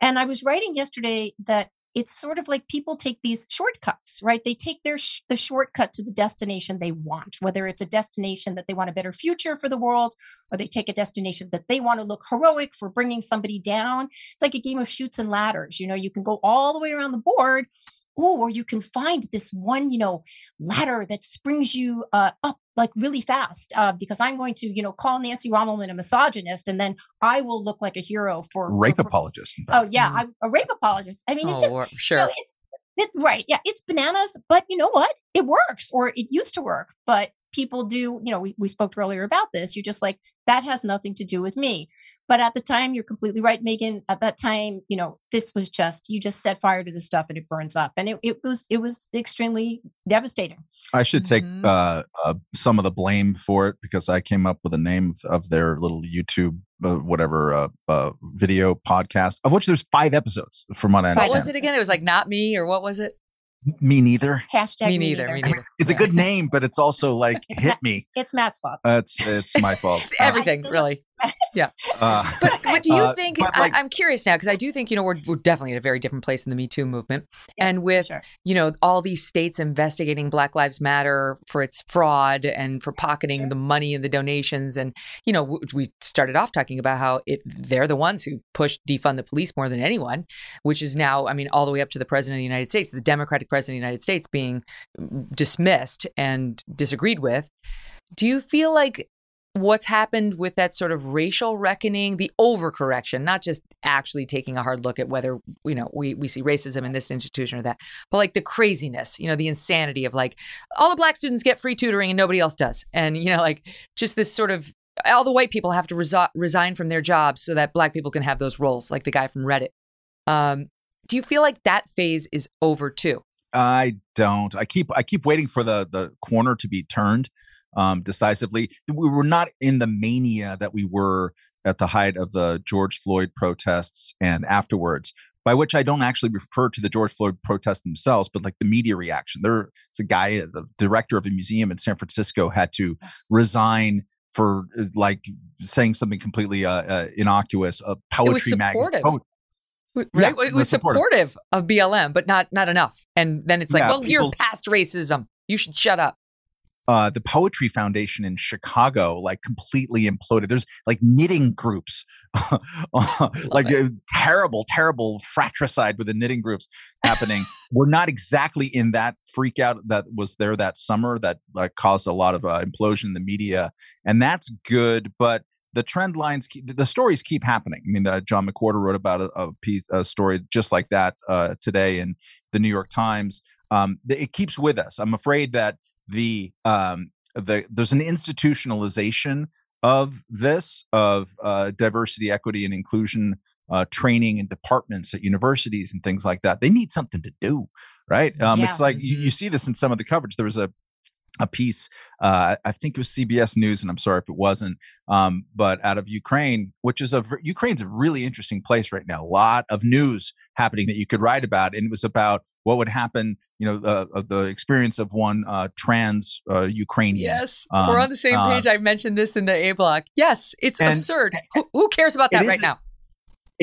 And I was writing yesterday that it's sort of like people take these shortcuts, right? They take their sh- the shortcut to the destination they want, whether it's a destination that they want a better future for the world, or they take a destination that they want to look heroic for bringing somebody down. It's like a game of Chutes and Ladders. You know, you can go all the way around the board, oh, or you can find this one, you know, ladder that springs you uh, up like really fast uh, because I'm going to, you know, call Nancy Rommelmann a misogynist and then I will look like a hero for rape for, apologist. Oh yeah, mm. I'm a rape apologist. I mean, it's oh, just sure. You know, it's it, right. Yeah, it's bananas, but you know what? It works, or it used to work. But people do, you know, we, we spoke earlier about this. You're just like, that has nothing to do with me. But at the time, you're completely right, Megyn. At that time, you know, this was just you just set fire to the stuff and it burns up, and it, it was it was extremely devastating. I should take mm-hmm. uh, uh, some of the blame for it because I came up with the name of, of their little YouTube uh, whatever uh, uh, video podcast, of which there's five episodes from what I understand. What was it again? It was like not me, or what was it? Me neither. Hashtag me, me neither. neither. Me neither. It's a good name, but it's also like it's hit me. It's Matt's fault. Uh, it's it's my fault. Everything really. Yeah. Uh, but but do you uh, think? Like, I, am curious now because I do think you know we're, we're definitely at a very different place in the Me Too movement, yeah, and with sure. you know all these states investigating Black Lives Matter for its fraud and for pocketing sure. the money and the donations, and you know we started off talking about how it they're the ones who pushed defund the police more than anyone, which is now I mean all the way up to the president of the United States, the Democratic president of the United States being dismissed and disagreed with. Do you feel like what's happened with that sort of racial reckoning, the overcorrection, not just actually taking a hard look at whether, you know, we, we see racism in this institution or that, but like the craziness, you know, the insanity of like all the black students get free tutoring and nobody else does. And, you know, like just this sort of all the white people have to resi- resign from their jobs so that black people can have those roles, like the guy from Reddit. Um, do you feel like that phase is over too? I don't. I keep I keep waiting for the the corner to be turned um, decisively. We were not in the mania that we were at the height of the George Floyd protests and afterwards. By which I don't actually refer to the George Floyd protests themselves, but like the media reaction. There's a guy, the director of a museum in San Francisco, had to resign for uh, like saying something completely uh, uh innocuous. A poetry magazine. right? Yeah, it was supportive. supportive. of BLM, but not not enough. And then it's like, yeah, well, you're past racism. You should shut up uh, the Poetry Foundation in Chicago like completely imploded. There's like knitting groups, like terrible, terrible fratricide with the knitting groups happening. We're not exactly in that freak out that was there that summer that like, caused a lot of uh, implosion in the media, and that's good. But the trend lines, keep, the stories keep happening. I mean, uh, John McWhorter wrote about a, a, piece, a story just like that uh, today in the New York Times. Um, it keeps with us. I'm afraid that the um the there's an institutionalization of this of uh, diversity equity and inclusion uh, training and departments at universities and things like that. They need something to do right? Um, yeah. it's like you, you see this in some of the coverage. There was a a piece, uh, I think it was CBS News, and I'm sorry if it wasn't, um, but out of Ukraine, which is a Ukraine's a really interesting place right now. A lot of news happening that you could write about, and it was about what would happen. You know, uh, the experience of one uh, trans uh, Ukrainian. Yes, um, we're on the same uh, page. I mentioned this in the A block. Yes, it's absurd. Who, who, cares about that right now?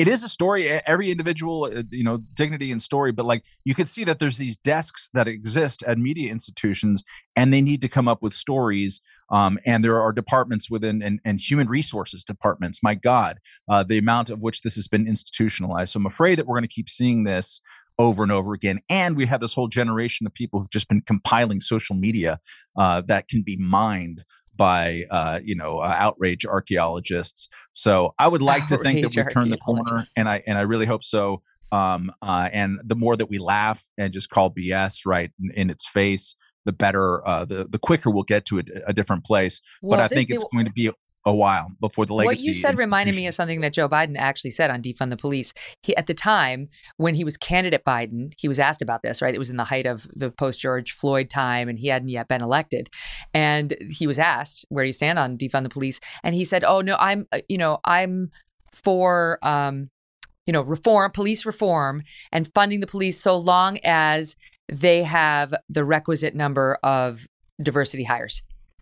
It is a story every individual uh, you know dignity and story but like you could see that there's these desks that exist at media institutions and they need to come up with stories um, and there are departments within and, and human resources departments. My god uh, the amount of which this has been institutionalized. So i'm afraid that we're going to keep seeing this over and over again and we have this whole generation of people who've just been compiling social media uh, that can be mined by uh, you know uh, outrage archaeologists. So I would like outrage to think that we turn the corner, and I and I really hope so. Um, uh, and the more that we laugh and just call BS right in, in its face, the better. Uh, the the quicker we'll get to a, a different place. Well, but I think it's going to be a while before the legacy. What you said reminded me of something that Joe Biden actually said on defund the police. He, at the time when he was candidate Biden, he was asked about this. Right, it was in the height of the post George Floyd time, and he hadn't yet been elected. And he was asked where do you stand on defund the police, and he said, "Oh no, I'm uh, you know I'm for." Um, you know, reform, police reform, and funding the police so long as they have the requisite number of diversity hires.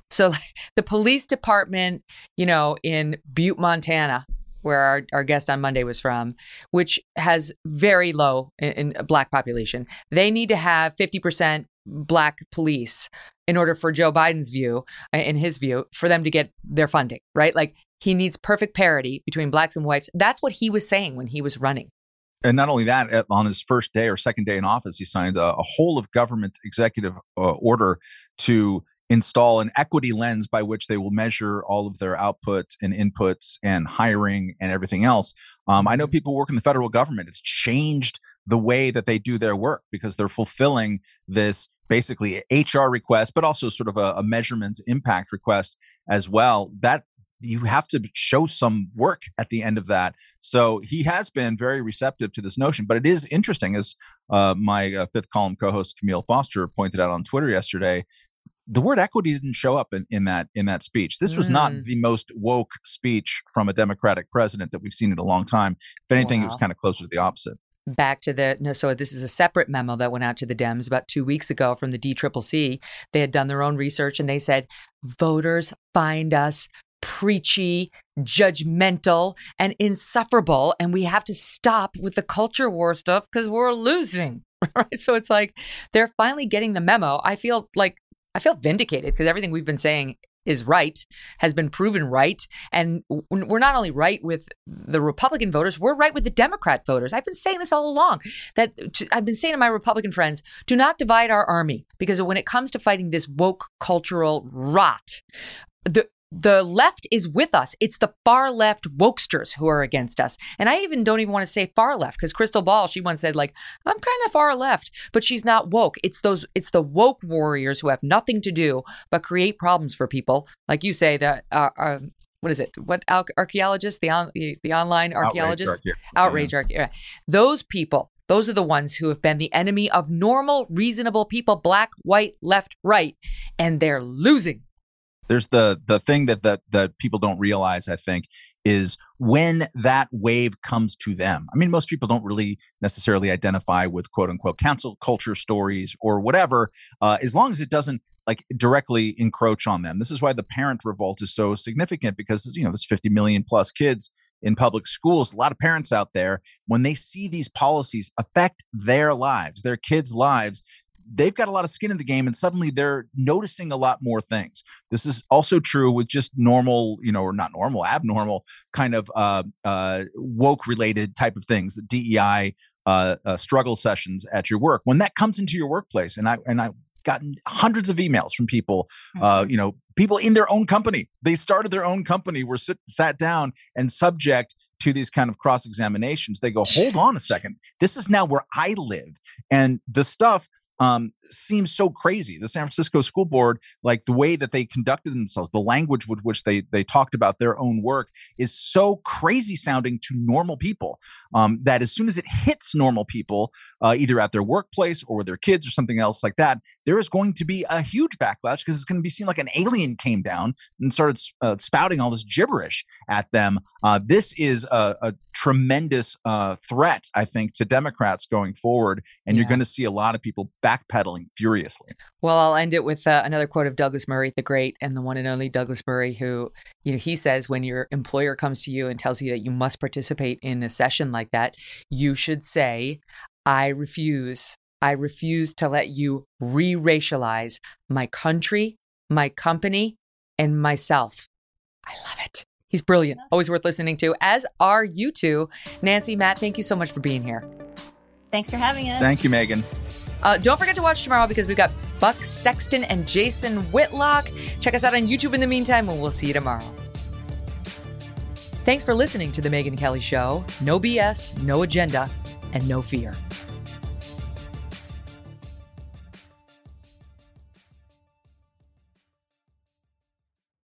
So the police department, you know, in Butte, Montana, where our, our guest on Monday was from, which has very low in, in black population, they need to have 50% black police in order for Joe Biden's view, in his view, for them to get their funding, right? Like he needs perfect parity between blacks and whites. That's what he was saying when he was running. And not only that, on his first day or second day in office, he signed a, a whole of government executive uh, order to install an equity lens by which they will measure all of their output and inputs and hiring and everything else. Um, I know mm-hmm. people work in the federal government. It's changed the way that they do their work because they're fulfilling this basically HR request, but also sort of a, a measurement impact request as well. That you have to show some work at the end of that. So he has been very receptive to this notion. But it is interesting, as uh, my uh, fifth column co host Kmele Foster pointed out on Twitter yesterday, the word equity didn't show up in, in that in that speech. This was mm. not the most woke speech from a Democratic president that we've seen in a long time. If anything, wow. it was kind of closer to the opposite. Back to the no, so this is a separate memo that went out to the Dems about two weeks ago from the DCCC. They had done their own research and they said voters find us preachy, judgmental, and insufferable, and we have to stop with the culture war stuff because we're losing. Right. So it's like they're finally getting the memo. I feel like I feel vindicated because everything we've been saying is right, has been proven right. And we're not only right with the Republican voters, we're right with the Democrat voters. I've been saying this all along that uh, I've been saying to my Republican friends do not divide our army because when it comes to fighting this woke cultural rot, the the left is with us. It's the far left wokesters who are against us. And I even don't even want to say far left because Krystal Ball, she once said like, I'm kind of far left, but she's not woke. It's those, it's the woke warriors who have nothing to do but create problems for people. Like you say that, uh, uh, what is it? What archaeologists, the on, the, the online archaeologists, outrage, outrage yeah. Those people, those are the ones who have been the enemy of normal, reasonable people, black, white, left, right, and they're losing there's the the thing that that that people don't realize i think is when that wave comes to them i mean most people don't really necessarily identify with quote unquote cancel culture stories or whatever uh, as long as it doesn't like directly encroach on them. This is why the parent revolt is so significant because you know there's 50 million plus kids in public schools. A lot of parents out there when they see these policies affect their lives, their kids' lives, they've got a lot of skin in the game and suddenly they're noticing a lot more things. This is also true with just normal, you know, or not normal, abnormal kind of uh, uh, woke related type of things, the DEI uh, uh, struggle sessions at your work. When that comes into your workplace, and I and I gotten hundreds of emails from people, uh, mm-hmm. you know, people in their own company. They started their own company, were sit, sat down and subject to these kind of cross examinations. They go, hold on a second. This is now where I live. And the stuff um, seems so crazy. The San Francisco School Board, like the way that they conducted themselves, the language with which they they talked about their own work, is so crazy sounding to normal people um, that as soon as it hits normal people, uh, either at their workplace or with their kids or something else like that, there is going to be a huge backlash because it's going to be seen like an alien came down and started uh, spouting all this gibberish at them. Uh, this is a, a tremendous uh, threat, I think, to Democrats going forward, and yeah. you're going to see a lot of people. Back backpedaling furiously. Well, I'll end it with uh, another quote of Douglas Murray, the great and the one and only Douglas Murray, who, you know, he says when your employer comes to you and tells you that you must participate in a session like that, you should say, I refuse. I refuse to let you re racialize my country, my company, and myself. I love it. He's brilliant. Always worth listening to, as are you two. Nancy, Matt, thank you so much for being here. Thanks for having us. Thank you, Megyn. Uh, don't forget to watch tomorrow because we've got Buck Sexton and Jason Whitlock. Check us out on YouTube in the meantime, and we'll see you tomorrow. Thanks for listening to The Megyn Kelly Show. No BS, no agenda, and no fear.